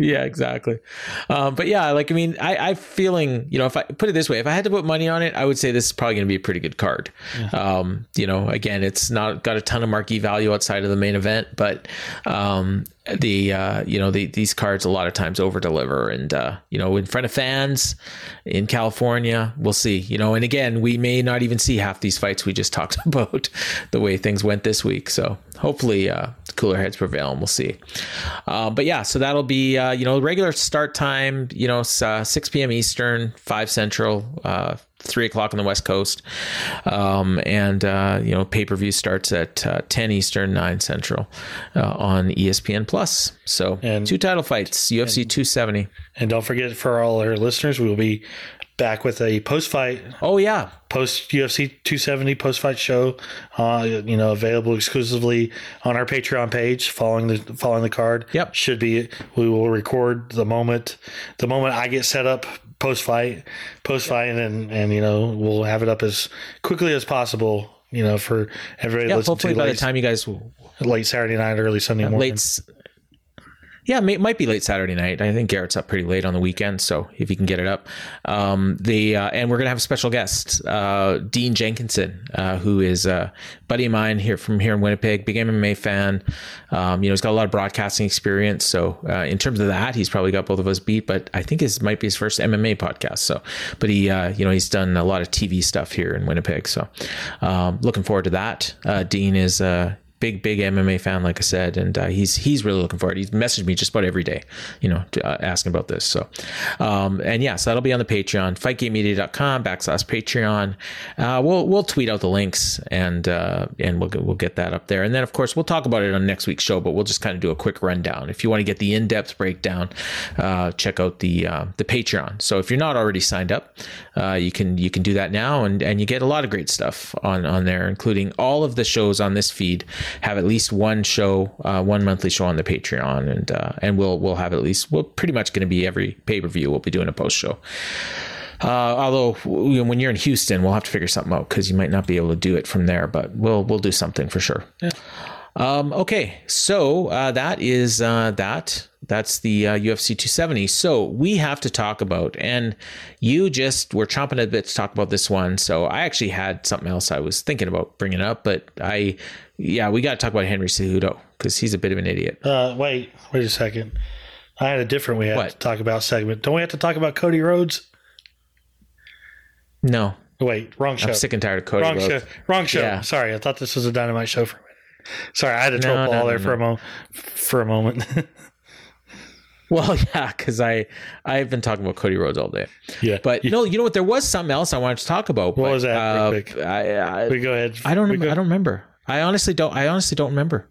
Yeah, exactly. Um, but yeah, like I mean, I, I feeling you know if I put it this way, if I had to put money on it, I would say this is probably going to be a pretty good card. Um, you know, again, it's not got a ton of marquee value outside of the main event, but um, the uh, you know the, these cards a lot of times over deliver and uh, you know in front of fans in California we'll see you know and again we may not even see half these fights we just <laughs> talked about the way things went this week. So hopefully uh, cooler heads prevail and we'll see. Uh, but yeah so that'll be uh, you know regular start time you know uh, 6 p.m Eastern 5 Central three o'clock on the West Coast, um, and uh, you know pay per view starts at uh, ten Eastern, nine Central uh, on ESPN Plus. So and, two title fights, UFC two seventy. And don't forget for all our listeners, we will be back with a post fight. Oh yeah, post UFC 270 post fight show. Uh, you know, available exclusively on our Patreon page. Following the following the card. Yep, should be. We will record the moment the moment I get set up post fight, post fight, and and you know we'll have it up as quickly as possible. You know, for everybody. Yeah, hopefully by late, the time you guys late Saturday night, early Sunday morning. Late yeah, it might be late Saturday night. I think Garrett's up pretty late on the weekend, so if you can get it up, um, the uh, and we're gonna have a special guest, uh, Dean Jenkinson, uh, who is a buddy of mine here from here in Winnipeg, big MMA fan. Um, you know, he's got a lot of broadcasting experience, so uh, in terms of that, he's probably got both of us beat. But I think his might be his first MMA podcast. So, but he, uh, you know, he's done a lot of TV stuff here in Winnipeg. So, um, looking forward to that. Uh, Dean is big big MMA fan, like I said, and uh, he's he's really looking forward. He's messaged me just about every day, you know, to, uh, asking about this. So, um, and yeah, so that'll be on the Patreon, fightgamemedia.com backslash Patreon. Uh, we'll we'll tweet out the links and uh, and we'll we'll get that up there, and then of course we'll talk about it on next week's show. But we'll just kind of do a quick rundown. If you want to get the in depth breakdown, uh, check out the uh, the Patreon. So if you're not already signed up, you can you can do that now, and and you get a lot of great stuff on on there, including all of the shows on this feed have at least one show, uh, one monthly show on the Patreon, and uh, and we'll we'll have at least we're pretty much going to be every pay per view. We'll be doing a post show. Uh, although when you're in Houston, we'll have to figure something out because you might not be able to do it from there, but we'll we'll do something for sure. Yeah. Um, okay, so uh, that is uh, that. That's the uh, UFC 270. So we have to talk about, and you just were chomping at a bit to talk about this one. So I actually had something else I was thinking about bringing up, but I yeah, we got to talk about Henry Cejudo because he's a bit of an idiot. Uh, wait, wait a second. I had a different we had what? to talk about segment. Don't we have to talk about Cody Rhodes? No. Wait, wrong show. I'm sick and tired of Cody wrong Rhodes. Show. Wrong show. Yeah. Sorry, I thought this was a dynamite show for minute. Sorry, I had to no, troll no, no, there for a moment. For a moment. <laughs> Well, yeah, because I I've been talking about Cody Rhodes all day. Yeah, but yeah. no, you know what? There was something else I wanted to talk about. What but, was that? Uh, I, I, we go ahead. I don't. Go. I don't remember. I honestly don't. I honestly don't remember.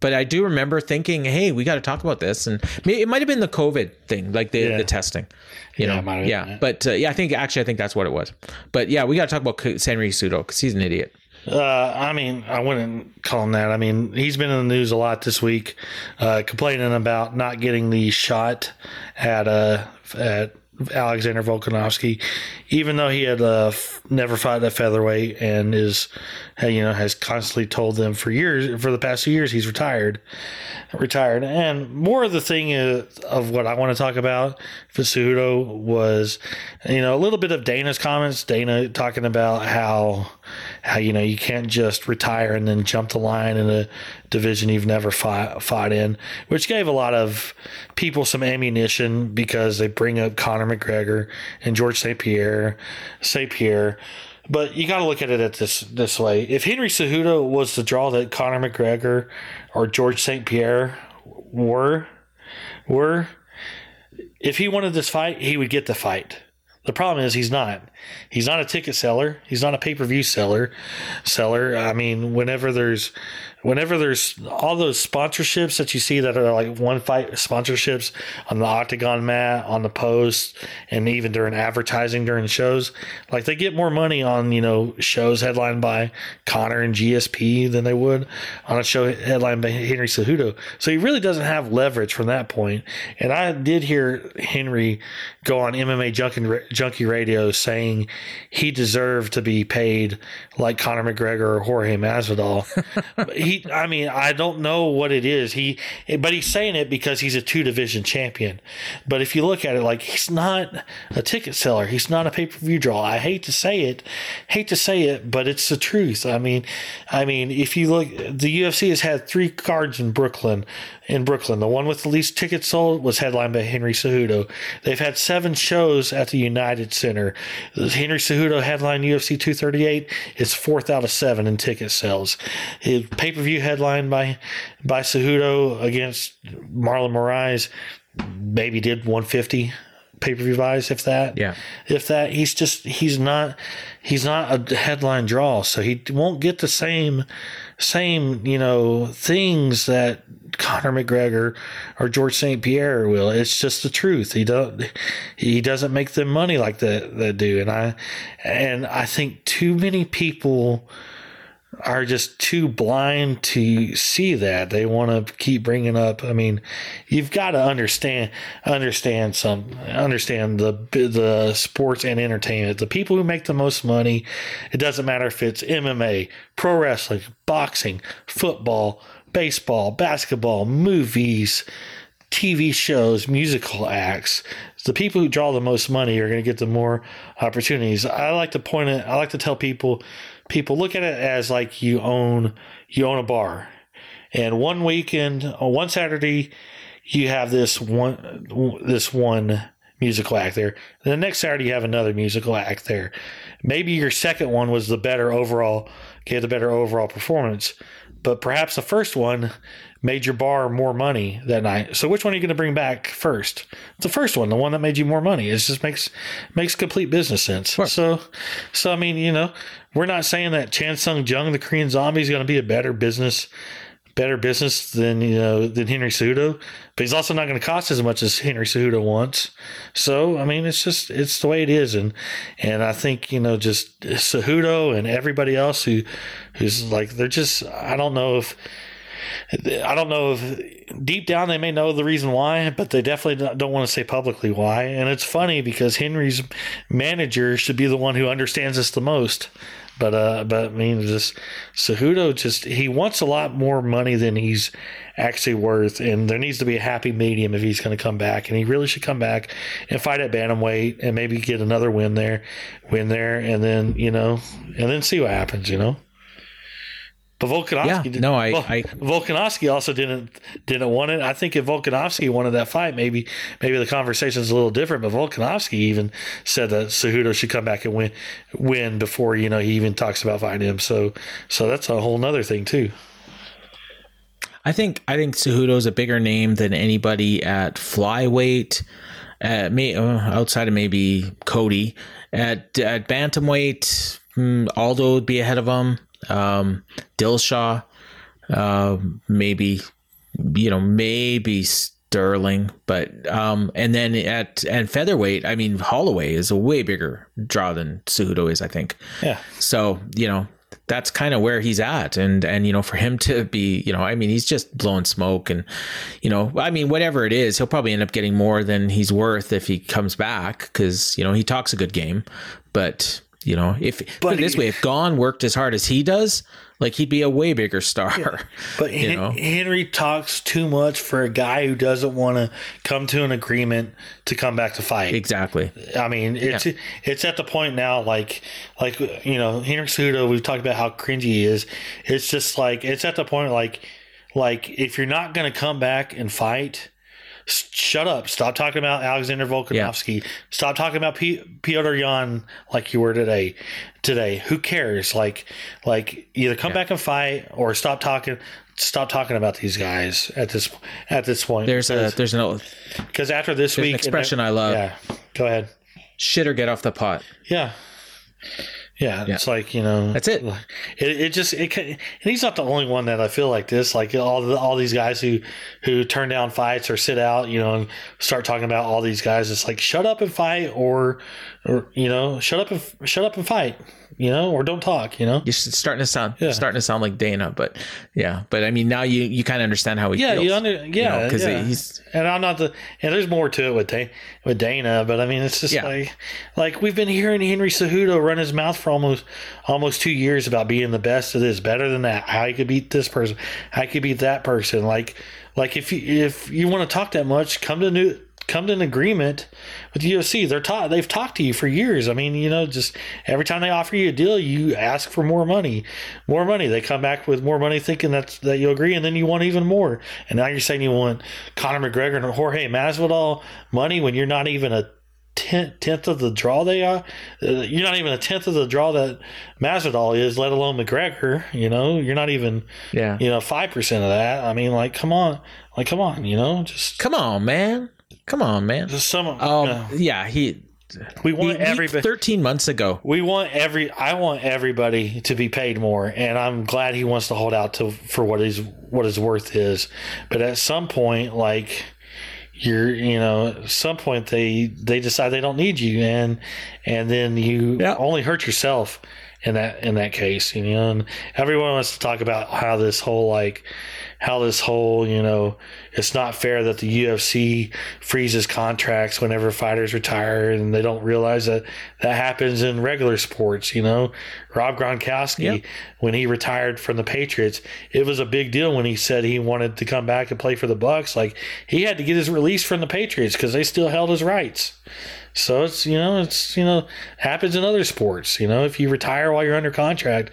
But I do remember thinking, "Hey, we got to talk about this," and it might have been the COVID thing, like the, yeah. the testing. You yeah, know, yeah. But uh, yeah, I think actually, I think that's what it was. But yeah, we got to talk about Henry Cejudo because he's an idiot. Uh, I mean, I wouldn't call him that. I mean, he's been in the news a lot this week, uh, complaining about not getting the shot at uh, at Alexander Volkanovski, even though he had uh, never fought at featherweight and is, you know, has constantly told them for years, for the past few years, he's retired, retired. And more of the thing is, of what I want to talk about for was, you know, a little bit of Dana's comments. Dana talking about how, how you know you can't just retire and then jump the line in a division you've never fought, fought in, which gave a lot of people some ammunition because they bring up Conor McGregor and George St. Pierre, St. Pierre. But you got to look at it at this this way. If Henry Cejudo was the draw that Conor McGregor or George St. Pierre were, were, if he wanted this fight, he would get the fight. The problem is he's not. He's not a ticket seller. He's not a pay per view seller. Seller. I mean, whenever there's whenever there's all those sponsorships that you see that are like one fight sponsorships on the octagon mat, on the post, and even during advertising during shows, like they get more money on, you know, shows headlined by Conor and GSP than they would on a show headlined by Henry Cejudo. So he really doesn't have leverage from that point. And I did hear Henry go on MMA Junkie, Radio saying he deserved to be paid like Conor McGregor or Jorge Masvidal. <laughs> he I mean, I don't know what it is. He but he's saying it because he's a two division champion. But if you look at it like he's not a ticket seller, he's not a pay-per-view draw. I hate to say it, hate to say it, but it's the truth. I mean, I mean, if you look the UFC has had 3 cards in Brooklyn in Brooklyn. The one with the least tickets sold was headlined by Henry Cejudo. They've had 7 shows at the United Center. Henry Cejudo headline UFC 238 is 4th out of 7 in ticket sales. His pay-per-view headline by by Cejudo against Marlon Moraes maybe did 150 pay-per-view buys if that. Yeah. if that he's just he's not he's not a headline draw so he won't get the same same you know things that Conor McGregor or George St Pierre will. It's just the truth. He don't he doesn't make the money like that that do and I and I think too many people are just too blind to see that. They want to keep bringing up. I mean, you've got to understand understand some understand the the sports and entertainment. The people who make the most money. It doesn't matter if it's MMA, pro wrestling, boxing, football, baseball, basketball, movies. TV shows, musical acts. The people who draw the most money are going to get the more opportunities. I like to point it. I like to tell people, people look at it as like you own you own a bar, and one weekend, on one Saturday, you have this one this one musical act there. The next Saturday, you have another musical act there. Maybe your second one was the better overall, gave the better overall performance, but perhaps the first one made your bar more money that night. So which one are you going to bring back first? The first one, the one that made you more money. It just makes makes complete business sense. So, so I mean, you know, we're not saying that Chan Sung Jung, the Korean zombie, is going to be a better business better business than you know than Henry Cejudo, but he's also not going to cost as much as Henry Cejudo wants. So I mean, it's just it's the way it is, and and I think you know just Cejudo and everybody else who who's like they're just I don't know if. I don't know if deep down they may know the reason why, but they definitely don't want to say publicly why. And it's funny because Henry's manager should be the one who understands this the most. But uh, but I mean, just Cejudo just he wants a lot more money than he's actually worth, and there needs to be a happy medium if he's going to come back, and he really should come back and fight at bantamweight and maybe get another win there, win there, and then you know, and then see what happens, you know. But Volkanovski, Yeah, did- no, I- Vol- I- Volkanovski also didn't didn't want it. I think if Volkanovski wanted that fight, maybe maybe the conversation is a little different. But Volkanovski even said that Cejudo should come back and win win before you know he even talks about fighting him. So so that's a whole nother thing too. I think I think Cejudo's a bigger name than anybody at flyweight. Uh, may, uh, outside of maybe Cody at at bantamweight, hmm, Aldo would be ahead of him. Um, Dillashaw, uh, maybe you know maybe Sterling, but um, and then at and featherweight, I mean Holloway is a way bigger draw than Cejudo is, I think. Yeah, So, you know, that's kind of where he's at. And, and, you know, for him to be, you know, I mean, he's just blowing smoke and, you know, I mean, whatever it is, he'll probably end up getting more than he's worth if he comes back because, you know, he talks a good game. But, you know, if put it this way, if Gone worked as hard as he does, like he'd be a way bigger star. <laughs> but you Hen- know? Henry talks too much for a guy who doesn't want to come to an agreement to come back to fight. exactly. I mean, it's it's at the point now, like like you know, Henry Cejudo. We've talked about how cringy he is. It's just like it's at the point, like like if you're not going to come back and fight, shut up. Stop talking about Alexander Volkanovski. Stop talking about P- Petr Yan like you were today. Today, who cares? Like like either come back and fight or stop talking. Stop talking about these guys at this at this point. There's a, there's an because after this an week, expression I love. Yeah, go ahead. shit or get off the pot. Yeah. Yeah, it's like you know That's it. It, it just it can, and he's not the only one that I feel like this. Like all the, all these guys who who turn down fights or sit out, you know, and start talking about all these guys. It's like shut up and fight, or or you know, shut up and shut up and fight, you know, or don't talk, you know. You're starting to sound starting to sound like Dana, but yeah, but I mean now you you kind of understand how he Yeah, feels. you under yeah, because yeah. he's and I'm not the and there's more to it with Dana, with Dana, but I mean it's just Yeah. like like we've been hearing Henry Cejudo run his mouth for almost almost two years about being the best of this, better than that. How you could beat this person, how you could beat that person. Like like if you if you want to talk that much, come to new come to an agreement with the UFC. They're taught they've talked to you for years. I mean, you know, just every time they offer you a deal, you ask for more money, more money. They come back with more money, thinking that that you agree, and then you want even more. And now you're saying you want Conor McGregor and Jorge Masvidal money when you're not even a tenth, tenth of the draw they are. Uh, you're not even a tenth of the draw that Masvidal is, let alone McGregor. You know, you're not even Yeah. you know five percent of that. I mean, like, come on, like, come on, you know, just Come on, man. Come on, man. just some. Um, uh, yeah, he, we want everybody. 13 months ago. We want every. I want everybody to be paid more, and I'm glad he wants to hold out to for what his what his worth is. But at some point, like you're, you know, at some point they they decide they don't need you, and and then you Yeah. only hurt yourself in that in that case. You know, and everyone wants to talk about how this whole like how this whole you know it's not fair that the UFC freezes contracts whenever fighters retire and they don't realize that that happens in regular sports you know Rob Gronkowski Yep. when he retired from the Patriots it was a big deal when he said he wanted to come back and play for the Bucs like he had to get his release from the Patriots because they still held his rights so it's you know it's you know happens in other sports you know if you retire while you're under contract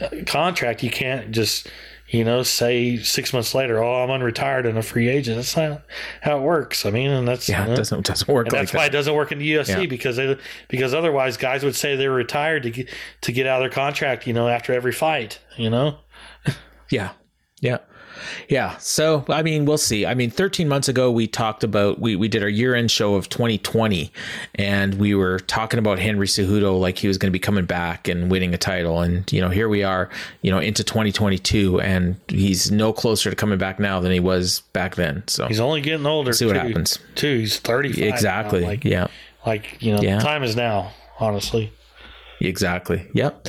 uh, contract you can't just you know say six months later oh I'm unretired and a free agent that's not how it works I mean and that's Yeah, you know, it doesn't, doesn't work like that's why it doesn't work in the UFC Yeah. because they because otherwise guys would say they were retired to get to get out of their contract you know after every fight you know <laughs> Yeah. Yeah. Yeah. So, I mean, we'll see. I mean, 13 months ago, we talked about, we, we did our year end show of 2020, and we were talking about Henry Cejudo like he was going to be coming back and winning a title. And, you know, here we are, you know, into 2022, and he's no closer to coming back now than he was back then. So, he's only getting older see what too, happens. too he's 35 now. exactly. like yeah. like you know Yeah. time is now honestly Exactly. Yep.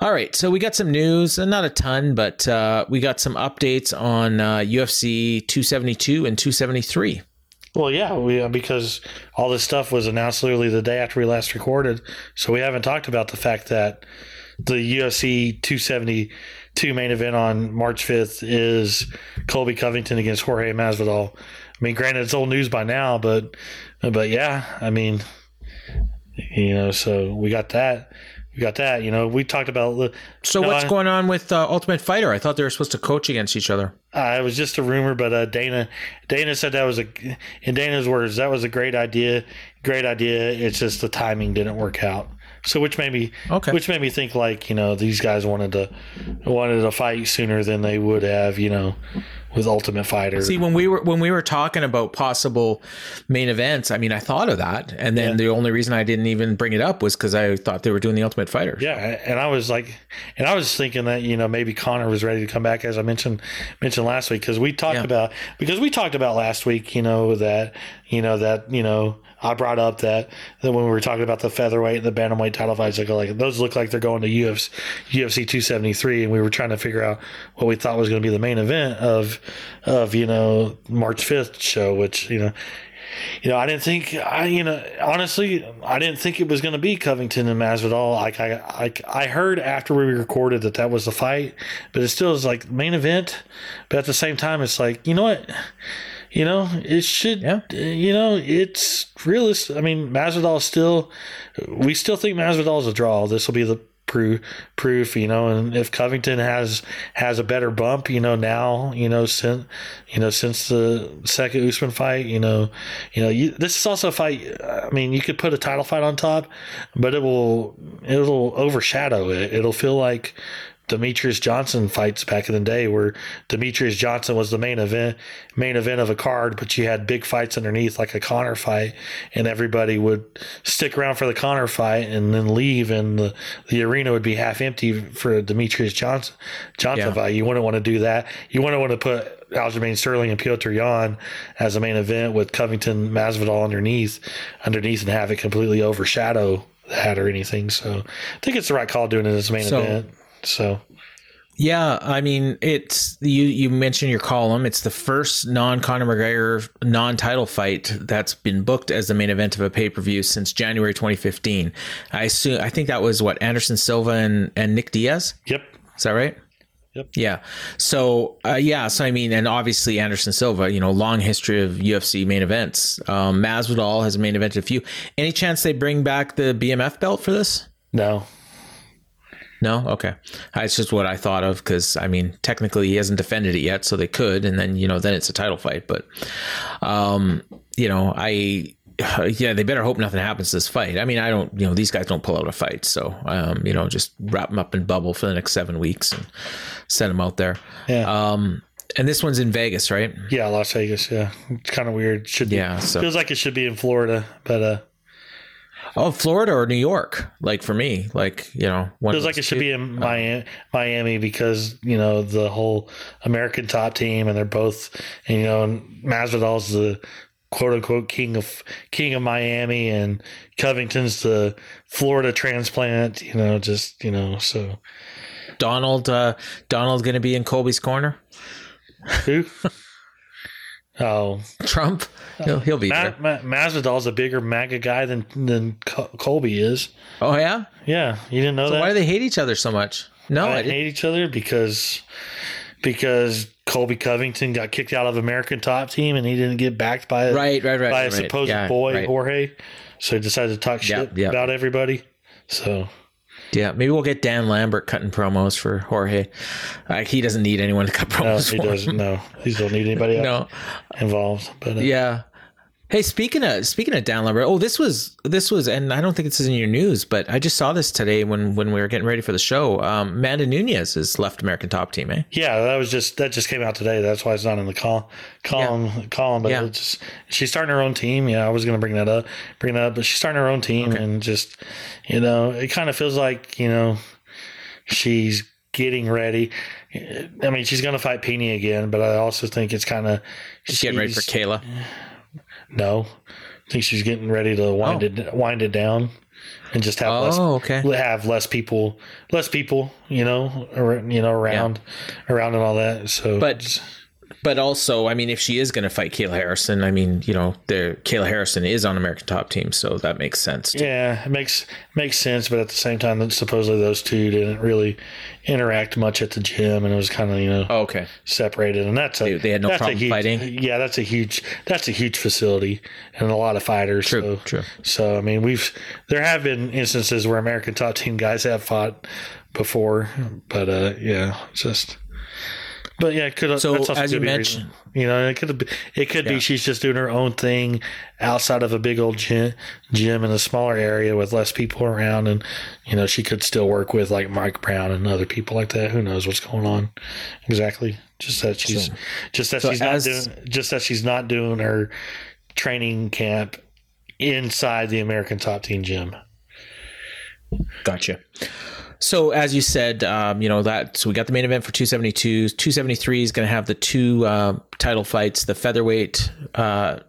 All right. So we got some news, and not a ton, but uh, we got some updates on uh, UFC 272 and 273. Well, yeah, we uh, because all this stuff was announced literally the day after we last recorded, so we haven't talked about the fact that the UFC 272 main event on March 5th is Colby Covington against Jorge Masvidal. I mean, granted, it's old news by now, but but yeah, I mean, you know, so we got that. We got that. You know, we talked about. the- So what's going on with uh, Ultimate Fighter? I thought they were supposed to coach against each other. Uh, it was just a rumor, but uh, Dana Dana said that was a in Dana's words that was a great idea, great idea. It's just the timing didn't work out. So which made me Okay. which made me think like you know these guys wanted to wanted to fight sooner than they would have you know with Ultimate Fighter. See, when we were when we were talking about possible main events, I mean, I thought of that, and then Yeah. the only reason I didn't even bring it up was because I thought they were doing the Ultimate Fighter. Yeah, and I was like, and I was thinking that you know maybe Conor was ready to come back, as I mentioned mentioned last week, because we talked Yeah. about because we talked about last week, you know that you know that you know I brought up that that when we were talking about the featherweight and the bantamweight title fights, like like those look like they're going to UFC UFC two seventy three, and we were trying to figure out what we thought was going to be the main event of of you know March fifth show, which you know you know, I didn't think I, you know, honestly, I didn't think it was going to be Covington and Masvidal. Like I, like I heard after we recorded that that was the fight, but it still is like the main event. But at the same time, it's like you know what, you know, it should, Yeah. Uh, you know, it's realistic. I mean, Masvidal still, we still think Masvidal is a draw. This will be the proof proof you know and if covington has has a better bump you know now you know since you know since the second usman fight you know you know you, this is also a fight i mean you could put a title fight on top but it will it'll overshadow it it'll feel like Demetrious Johnson fights back in the day where Demetrious Johnson was the main event main event of a card, but you had big fights underneath like a Conor fight and everybody would stick around for the Conor fight and then leave and the, the arena would be half empty for Demetrious Johnson Johnson Yeah. fight. You wouldn't want to do that. You wouldn't want to put Aljamain Sterling and Petr Yan as a main event with Covington Masvidal underneath underneath and have it completely overshadow that or anything. So I think it's the right call doing it as a main So- event. So Yeah, I mean, it's you. You mentioned your column. It's the first non Conor McGregor non title fight that's been booked as the main event of a pay per view since January 2015. I assume. I think that was what Anderson Silva and and Nick Diaz. Yep. Is that right? Yep. Yeah. So uh, yeah. So I mean, and obviously Anderson Silva, you know, long history of UFC main events. Um, Masvidal has a main event a few. Any chance they bring back the BMF belt for this? No. No, okay. It's just what I thought of because I mean, technically he hasn't defended it yet, so they could, and then you know, then it's a title fight. But, um, you know, I <sighs> yeah, they better hope nothing happens to this fight. I mean, I don't, you know, these guys don't pull out a fight, so um, you know, just wrap them up in bubble for the next seven weeks and send them out there. Yeah. Um, and this one's in Vegas, right? Yeah, Las Vegas. Yeah, it's kind of weird. Should be, Yeah, so- feels like it should be in Florida, but uh, Oh, Florida or New York? Like for me, like you know, one feels like it should two. be in Miami, Miami because you know the whole American top team, and they're both, and you know, and Masvidal's the quote unquote king of king of Miami, and Covington's the Florida transplant. You know, just you know, so Donald. Uh, Donald going to be in Colby's corner. who? <laughs> oh, Trump. Uh, he'll, he'll be Ma- there. Ma- Masvidal's a bigger MAGA guy than than Col- Colby is. Oh yeah. Yeah, you didn't know So that. why do they hate each other so much? No, I hate each other because because Colby Covington got kicked out of American Top Team and he didn't get backed by Right, right, right. by a right. supposed Yeah, boy right. Jorge, so he decided to talk shit yeah. about everybody. So Yeah, maybe we'll get Dan Lambert cutting promos for Jorge. Uh, he doesn't need anyone to cut promos. no, he doesn't. No, he doesn't need anybody <laughs> No. involved. But uh, Yeah. Hey, speaking of speaking of Dan Lambert, oh, this was this was, and I don't think this is in your news, but I just saw this today when when we were getting ready for the show. Um, Amanda Nunes has left American Top Team, eh? yeah, that was just that just came out today. That's why it's not in the col- column column. But Yeah. just she's starting her own team. Yeah, I was going to bring that up, bring that up, but she's starting her own team, and just you know, it kind of feels like you know she's getting ready. I mean, she's going to fight Peña again, but I also think it's kind of She's getting ready for Kayla. No, I think she's getting ready to wind Oh. it wind it down and just have less Oh, okay. have less people less people you know ar- you know around around and all that. So But but also, I mean, if she is going to fight Kayla Harrison, I mean, you know, the Kayla Harrison is on American Top Team, so that makes sense. too. Yeah, it makes makes sense, but at the same time, that supposedly those two didn't really interact much at the gym, and it was kind of you know Oh, okay. separated, and that's a They- they had no problem huge, fighting? Yeah, that's a huge that's a huge facility and a lot of fighters. True, so, true. So I mean, we've there have been instances where American top team guys have fought before, but uh, yeah, just. But yeah, it could So, that's also as you be mentioned- you know, it could be, it could Yeah. be she's just doing her own thing outside of a big old gym, gym in a smaller area with less people around, and you know she could still work with like Mike Brown and other people like that. Who knows what's going on exactly? Just that she's just that so she's not doing just that she's not doing her training camp inside the American Top Team gym. Gotcha. So as you said, um, you know that so we got the main event for 272. 273 is going to have the two uh, title fights: the featherweight uh,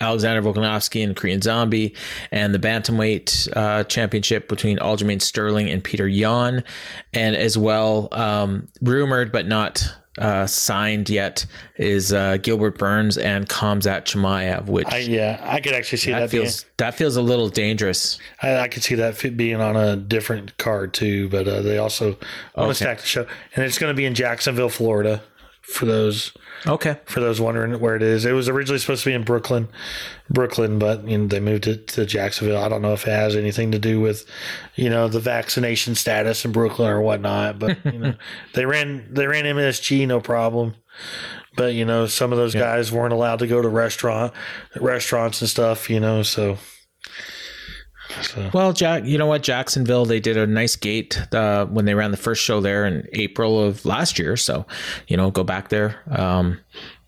Alexander Volkanovski and Korean Zombie, and the bantamweight uh, championship between Aljamain Sterling and Petr Yan, and as well um, rumored but not uh, signed yet is uh, Gilbert Burns and Khamzat Chimaev, which I, yeah, I could actually see that that, feels that feels a little dangerous. I, I could see that fit being on a different card too. But uh, they also want to Okay. stack the show, and it's going to be in Jacksonville, Florida. For those Okay. for those wondering where it is, it was originally supposed to be in Brooklyn, Brooklyn, but you know they moved it to Jacksonville. I don't know if it has anything to do with, you know, the vaccination status in Brooklyn or whatnot. But <laughs> you know, they ran they ran MSG no problem. But you know, some of those guys weren't allowed to go to restaurant restaurants and stuff. You know, so so Well, Jack, you know what? Jacksonville, they did a nice gate uh, when they ran the first show there in April of last year. So, you know, go back there. Um,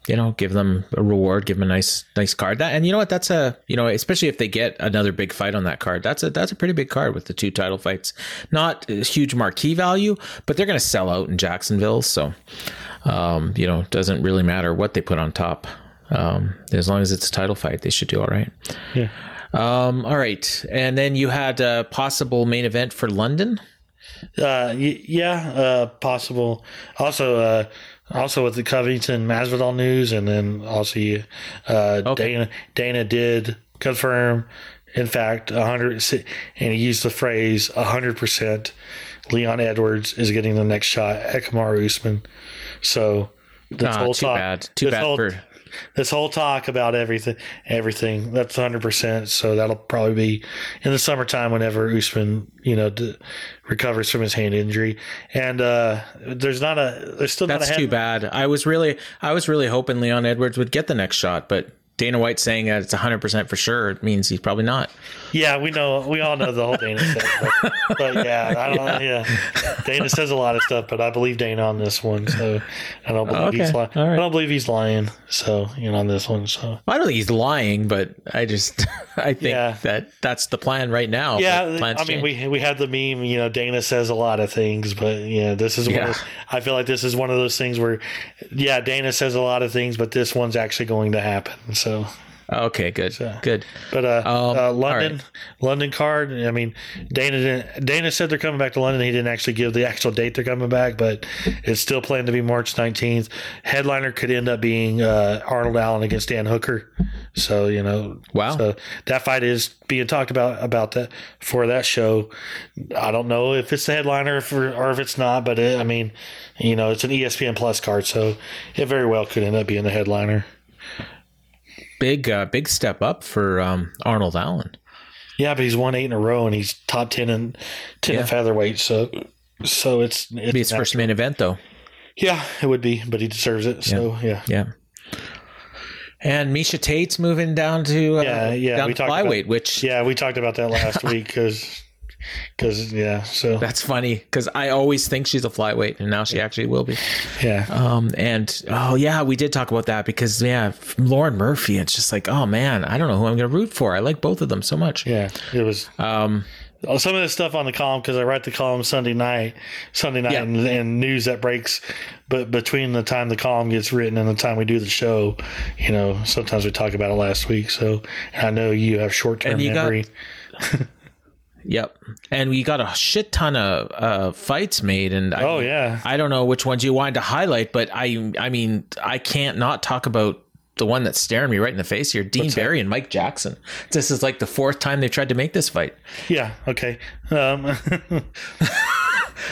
you know, give them a reward, give them a nice, nice card. That, and you know what? That's a, you know, especially if they get another big fight on that card. That's a, that's a pretty big card with the two title fights. Not a huge marquee value, but they're going to sell out in Jacksonville. So, um, you know, it doesn't really matter what they put on top. Um, as long as it's a title fight, they should do all right. yeah. Um, all right, and then you had a possible main event for London. Uh, y- yeah, uh, possible. Also, uh, also with the Covington Masvidal news, and then also uh, Okay. Dana Dana did confirm, in fact, a hundred, and he used the phrase "a hundred percent. Leon Edwards is getting the next shot at Kamaru Usman. So this Ah, whole too bad. Too bad whole, for this whole talk about everything, everything that's 100%. So that'll probably be in the summertime whenever Usman, you know, d- recovers from his hand injury. And uh, there's not a, there's still That's not a too bad. I was really, I was really hoping Leon Edwards would get the next shot, but Dana White saying that it's 100% for sure it means he's probably not. Yeah, we know, we all know the whole Dana thing. But, but yeah, I don't, <laughs> yeah. Dana says a lot of stuff, but I believe Dana on this one. So I don't believe he's Okay, lying. all right. I don't believe he's lying. So, you know, on this one. So. I don't think he's lying, but I just, <laughs> I think Yeah. that that's the plan right now. Yeah, I mean, change. we we had the meme. You know, Dana says a lot of things, but yeah, this is one. Yeah. Those, I feel like this is one of those things where, yeah, Dana says a lot of things, but this one's actually going to happen. So, okay, good, good. but uh, Um, uh London, right. London card. I mean, Dana didn't. Dana said they're coming back to London. He didn't actually give the actual date they're coming back, but it's still planned to be March nineteenth. Headliner could end up being uh, Arnold Allen against Dan Hooker. So you know, Wow. So that fight is being talked about about that for that show. I don't know if it's the headliner for, or if it's not, but it, I mean, you know, it's an ESPN Plus card, so it very well could end up being the headliner. Big, uh, big step up for um, Arnold Allen. Yeah, but he's won eight in a row, and he's top ten in ten Yeah. featherweight. So, so it's, it's Be his first main event though. Yeah, it would be, but he deserves it. So yeah, Yeah. And Miesha Tate's moving down to uh, Yeah, yeah, down we to talked about- which yeah, we talked about that last <laughs> week because because yeah, so that's funny because I always think she's a flyweight, and now she actually will be. yeah, Um, and oh yeah, we did talk about that because yeah, Lauren Murphy. It's just like oh man, I don't know who I'm going to root for. I like both of them so much. yeah, it was Um, Oh, some of this stuff on the column because I write the column Sunday night, Sunday night, Yeah. and, and news that breaks. But between the time the column gets written and the time we do the show, you know, sometimes we talk about it last week. So I know you have short term you got- memory. <laughs> yep. And we got a shit ton of uh, fights made, and I, oh yeah, I don't know which ones you wanted to highlight, but I I mean I can't not talk about the one that's staring me right in the face here, Dean Barry and Mike Jackson. This is like the fourth time they've tried to make this fight. yeah, okay. Um, <laughs>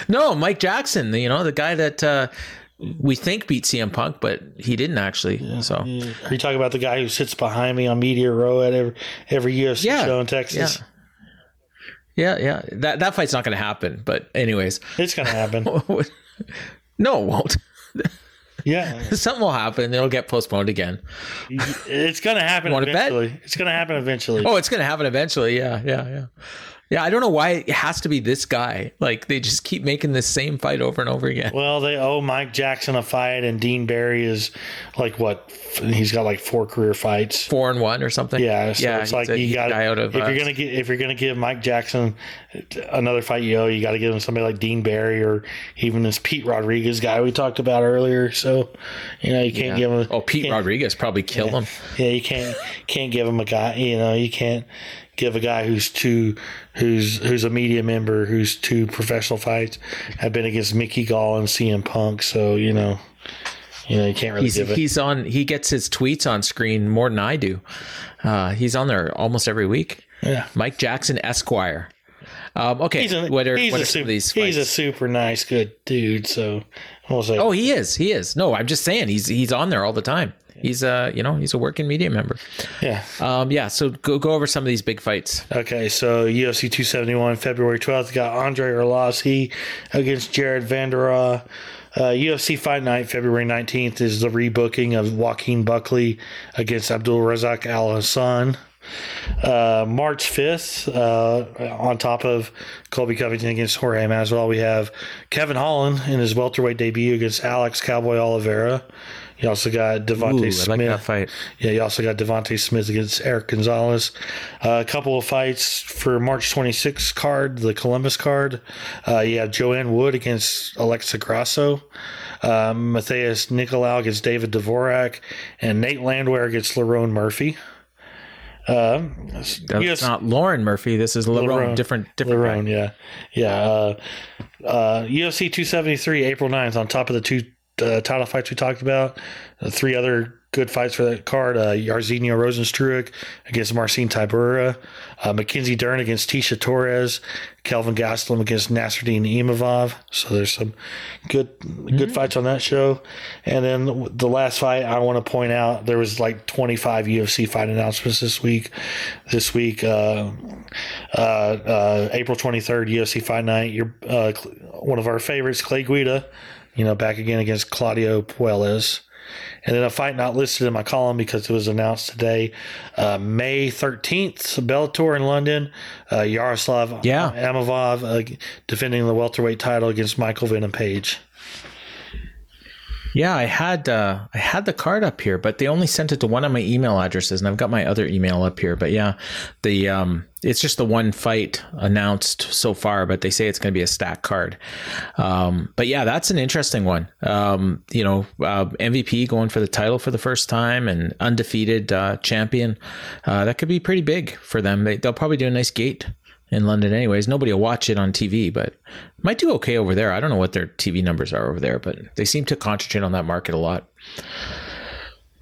No, Mike Jackson, you know, the guy that uh, we think beat CM Punk, but he didn't actually. So Are you talking about the guy who sits behind me on Media Row at every, every UFC Yeah. show in Texas? yeah, yeah, yeah. that that fight's not going to happen. But anyways, It's going to happen. <laughs> no, it won't. <laughs> yeah. Something will happen. It'll get postponed again. It's going to happen <laughs> Wanna bet? It's going to happen eventually. Oh, it's going to happen eventually. Yeah, yeah, yeah. Yeah, I don't know why it has to be this guy. Like they just keep making the same fight over and over again. Well, they owe Mike Jackson a fight, and Dean Barry is like what? He's got like four career fights. Four and one or something. Yeah, so yeah. it's like a- you got guy out of. if uh, you're gonna get if you're gonna give Mike Jackson another fight, you owe you got to give him somebody like Dean Barry or even this Pete Rodriguez guy we talked about earlier. So you know you can't give him. oh, Pete Rodriguez probably kill him. Yeah, you can't can't give him a guy. You know, you can't give a guy who's two, who's who's a media member, who's two professional fights, have been against Mickey Gall and CM Punk. So you know, you know, you can't really He's give it. he's on. He gets his tweets on screen more than I do. Uh, he's on there almost every week. Yeah. Mike Jackson Esquire. Um, okay, He's a, what are, he's what are some super, of these he's a super nice, good dude. So oh, he is. He is. No, I'm just saying he's he's on there all the time. He's a you know he's a working media member. yeah. Um, yeah. So go go over some of these big fights. Okay, so UFC 271, February 12th, got Andrei Arlovsky against Jared Vanderaa. Uh, UFC Fight Night, February 19th, is the rebooking of Joaquin Buckley against Abdul Razak Alhassan. Uh, March 5th, uh, on top of Colby Covington against Jorge Masvidal, we have Kevin Holland in his welterweight debut against Alex Cowboy Oliveira. You also got Devonte Ooh, I Smith. like that fight. Yeah, you also got Devonte Smith against Erick Gonzalez. Uh, a couple of fights for March 26th card, the Columbus card. Uh, you have Joanne Wood against Alexa Grasso. Um, Matheus Nicolau against David Dvorak. And Nate Landwehr against Lerone Murphy. Uh, That's US not Lauren Murphy. This is Lerone. Lerone. Different different. Lerone, yeah. Yeah. Uh, uh, UFC 273, April 9th, on top of the two uh, title fights we talked about. Three other good fights for that card uh, Jairzinho Rozenstruik against Marcin Tybura, uh, Mackenzie Dern against Tecia Torres, Kelvin Gastelum against Nassourdine Imavov. So there's some good good fights on that show. And then the last fight I want to point out there was like 25 UFC fight announcements this week. This week, uh, uh, uh, April 23rd, UFC Fight Night. Your uh, one of our favorites, Clay Guida, you know, back again against Claudio Puelles. And then a fight not listed in my column because it was announced today, uh, May 13th, Bellator in London. Uh, Yaroslav Yeah. Amosov uh, defending the welterweight title against Michael Venom Page. Yeah, I had uh, I had the card up here, but they only sent it to one of my email addresses, and I've got my other email up here. But yeah, the um, it's just the one fight announced so far, but they say it's going to be a stack card. Um, but yeah, that's an interesting one. Um, you know, uh, MVP going for the title for the first time and undefeated uh, champion. Uh, that could be pretty big for them. They, they'll probably do a nice gate in London anyways. Nobody will watch it on TV, but might do okay over there. I don't know what their TV numbers are over there, but they seem to concentrate on that market a lot.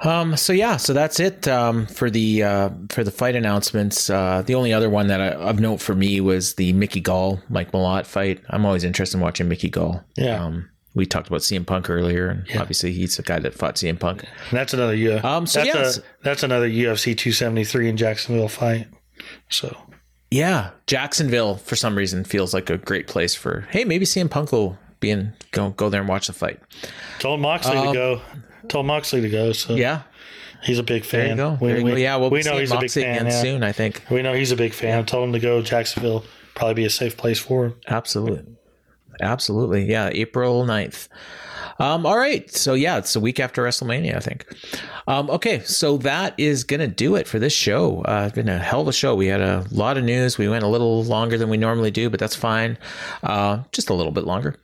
Um, so yeah, so that's it um, for the uh, for the fight announcements. Uh, the only other one that I, of note for me was the Mickey Gall Mike Malott fight. I'm always interested in watching Mickey Gall. Yeah. Um, we talked about CM Punk earlier, and obviously he's the guy that fought CM Punk. And that's another U- Um, so that's, a, that's another UFC 273 in Jacksonville fight. So Yeah, Jacksonville for some reason feels like a great place for. Hey, maybe CM Punk will be in. Go go there and watch the fight. told Moxley to go. Told Moxley to go. So Um, Yeah, he's a big fan. there you go. We, There you we- go. Yeah, we'll we know he's a big fan. yeah. soon. I think. We know he's a big fan. I told him to go Jacksonville. Probably be a safe place for him. Absolutely. Absolutely. Yeah. April 9th. Um, all right. So, yeah, it's a week after WrestleMania, I think. Um, okay. So, that is going to do it for this show. Uh, it's been a hell of a show. We had a lot of news. We went a little longer than we normally do, but that's fine. Uh, just a little bit longer.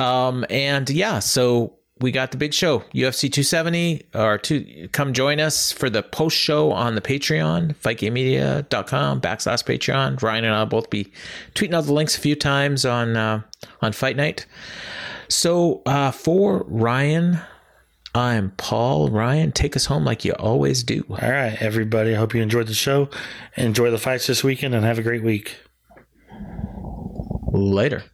Um, and yeah, so we got the big show, UFC 270, or to come join us for the post show on the Patreon, fightgamemedia.com backslash Patreon. Ryan and I will both be tweeting out the links a few times on, uh, on fight night. So, uh, for Ryan, I'm Paul. Ryan, take us home like you always do. All right, everybody. I hope you enjoyed the show. Enjoy the fights this weekend and have a great week. Later.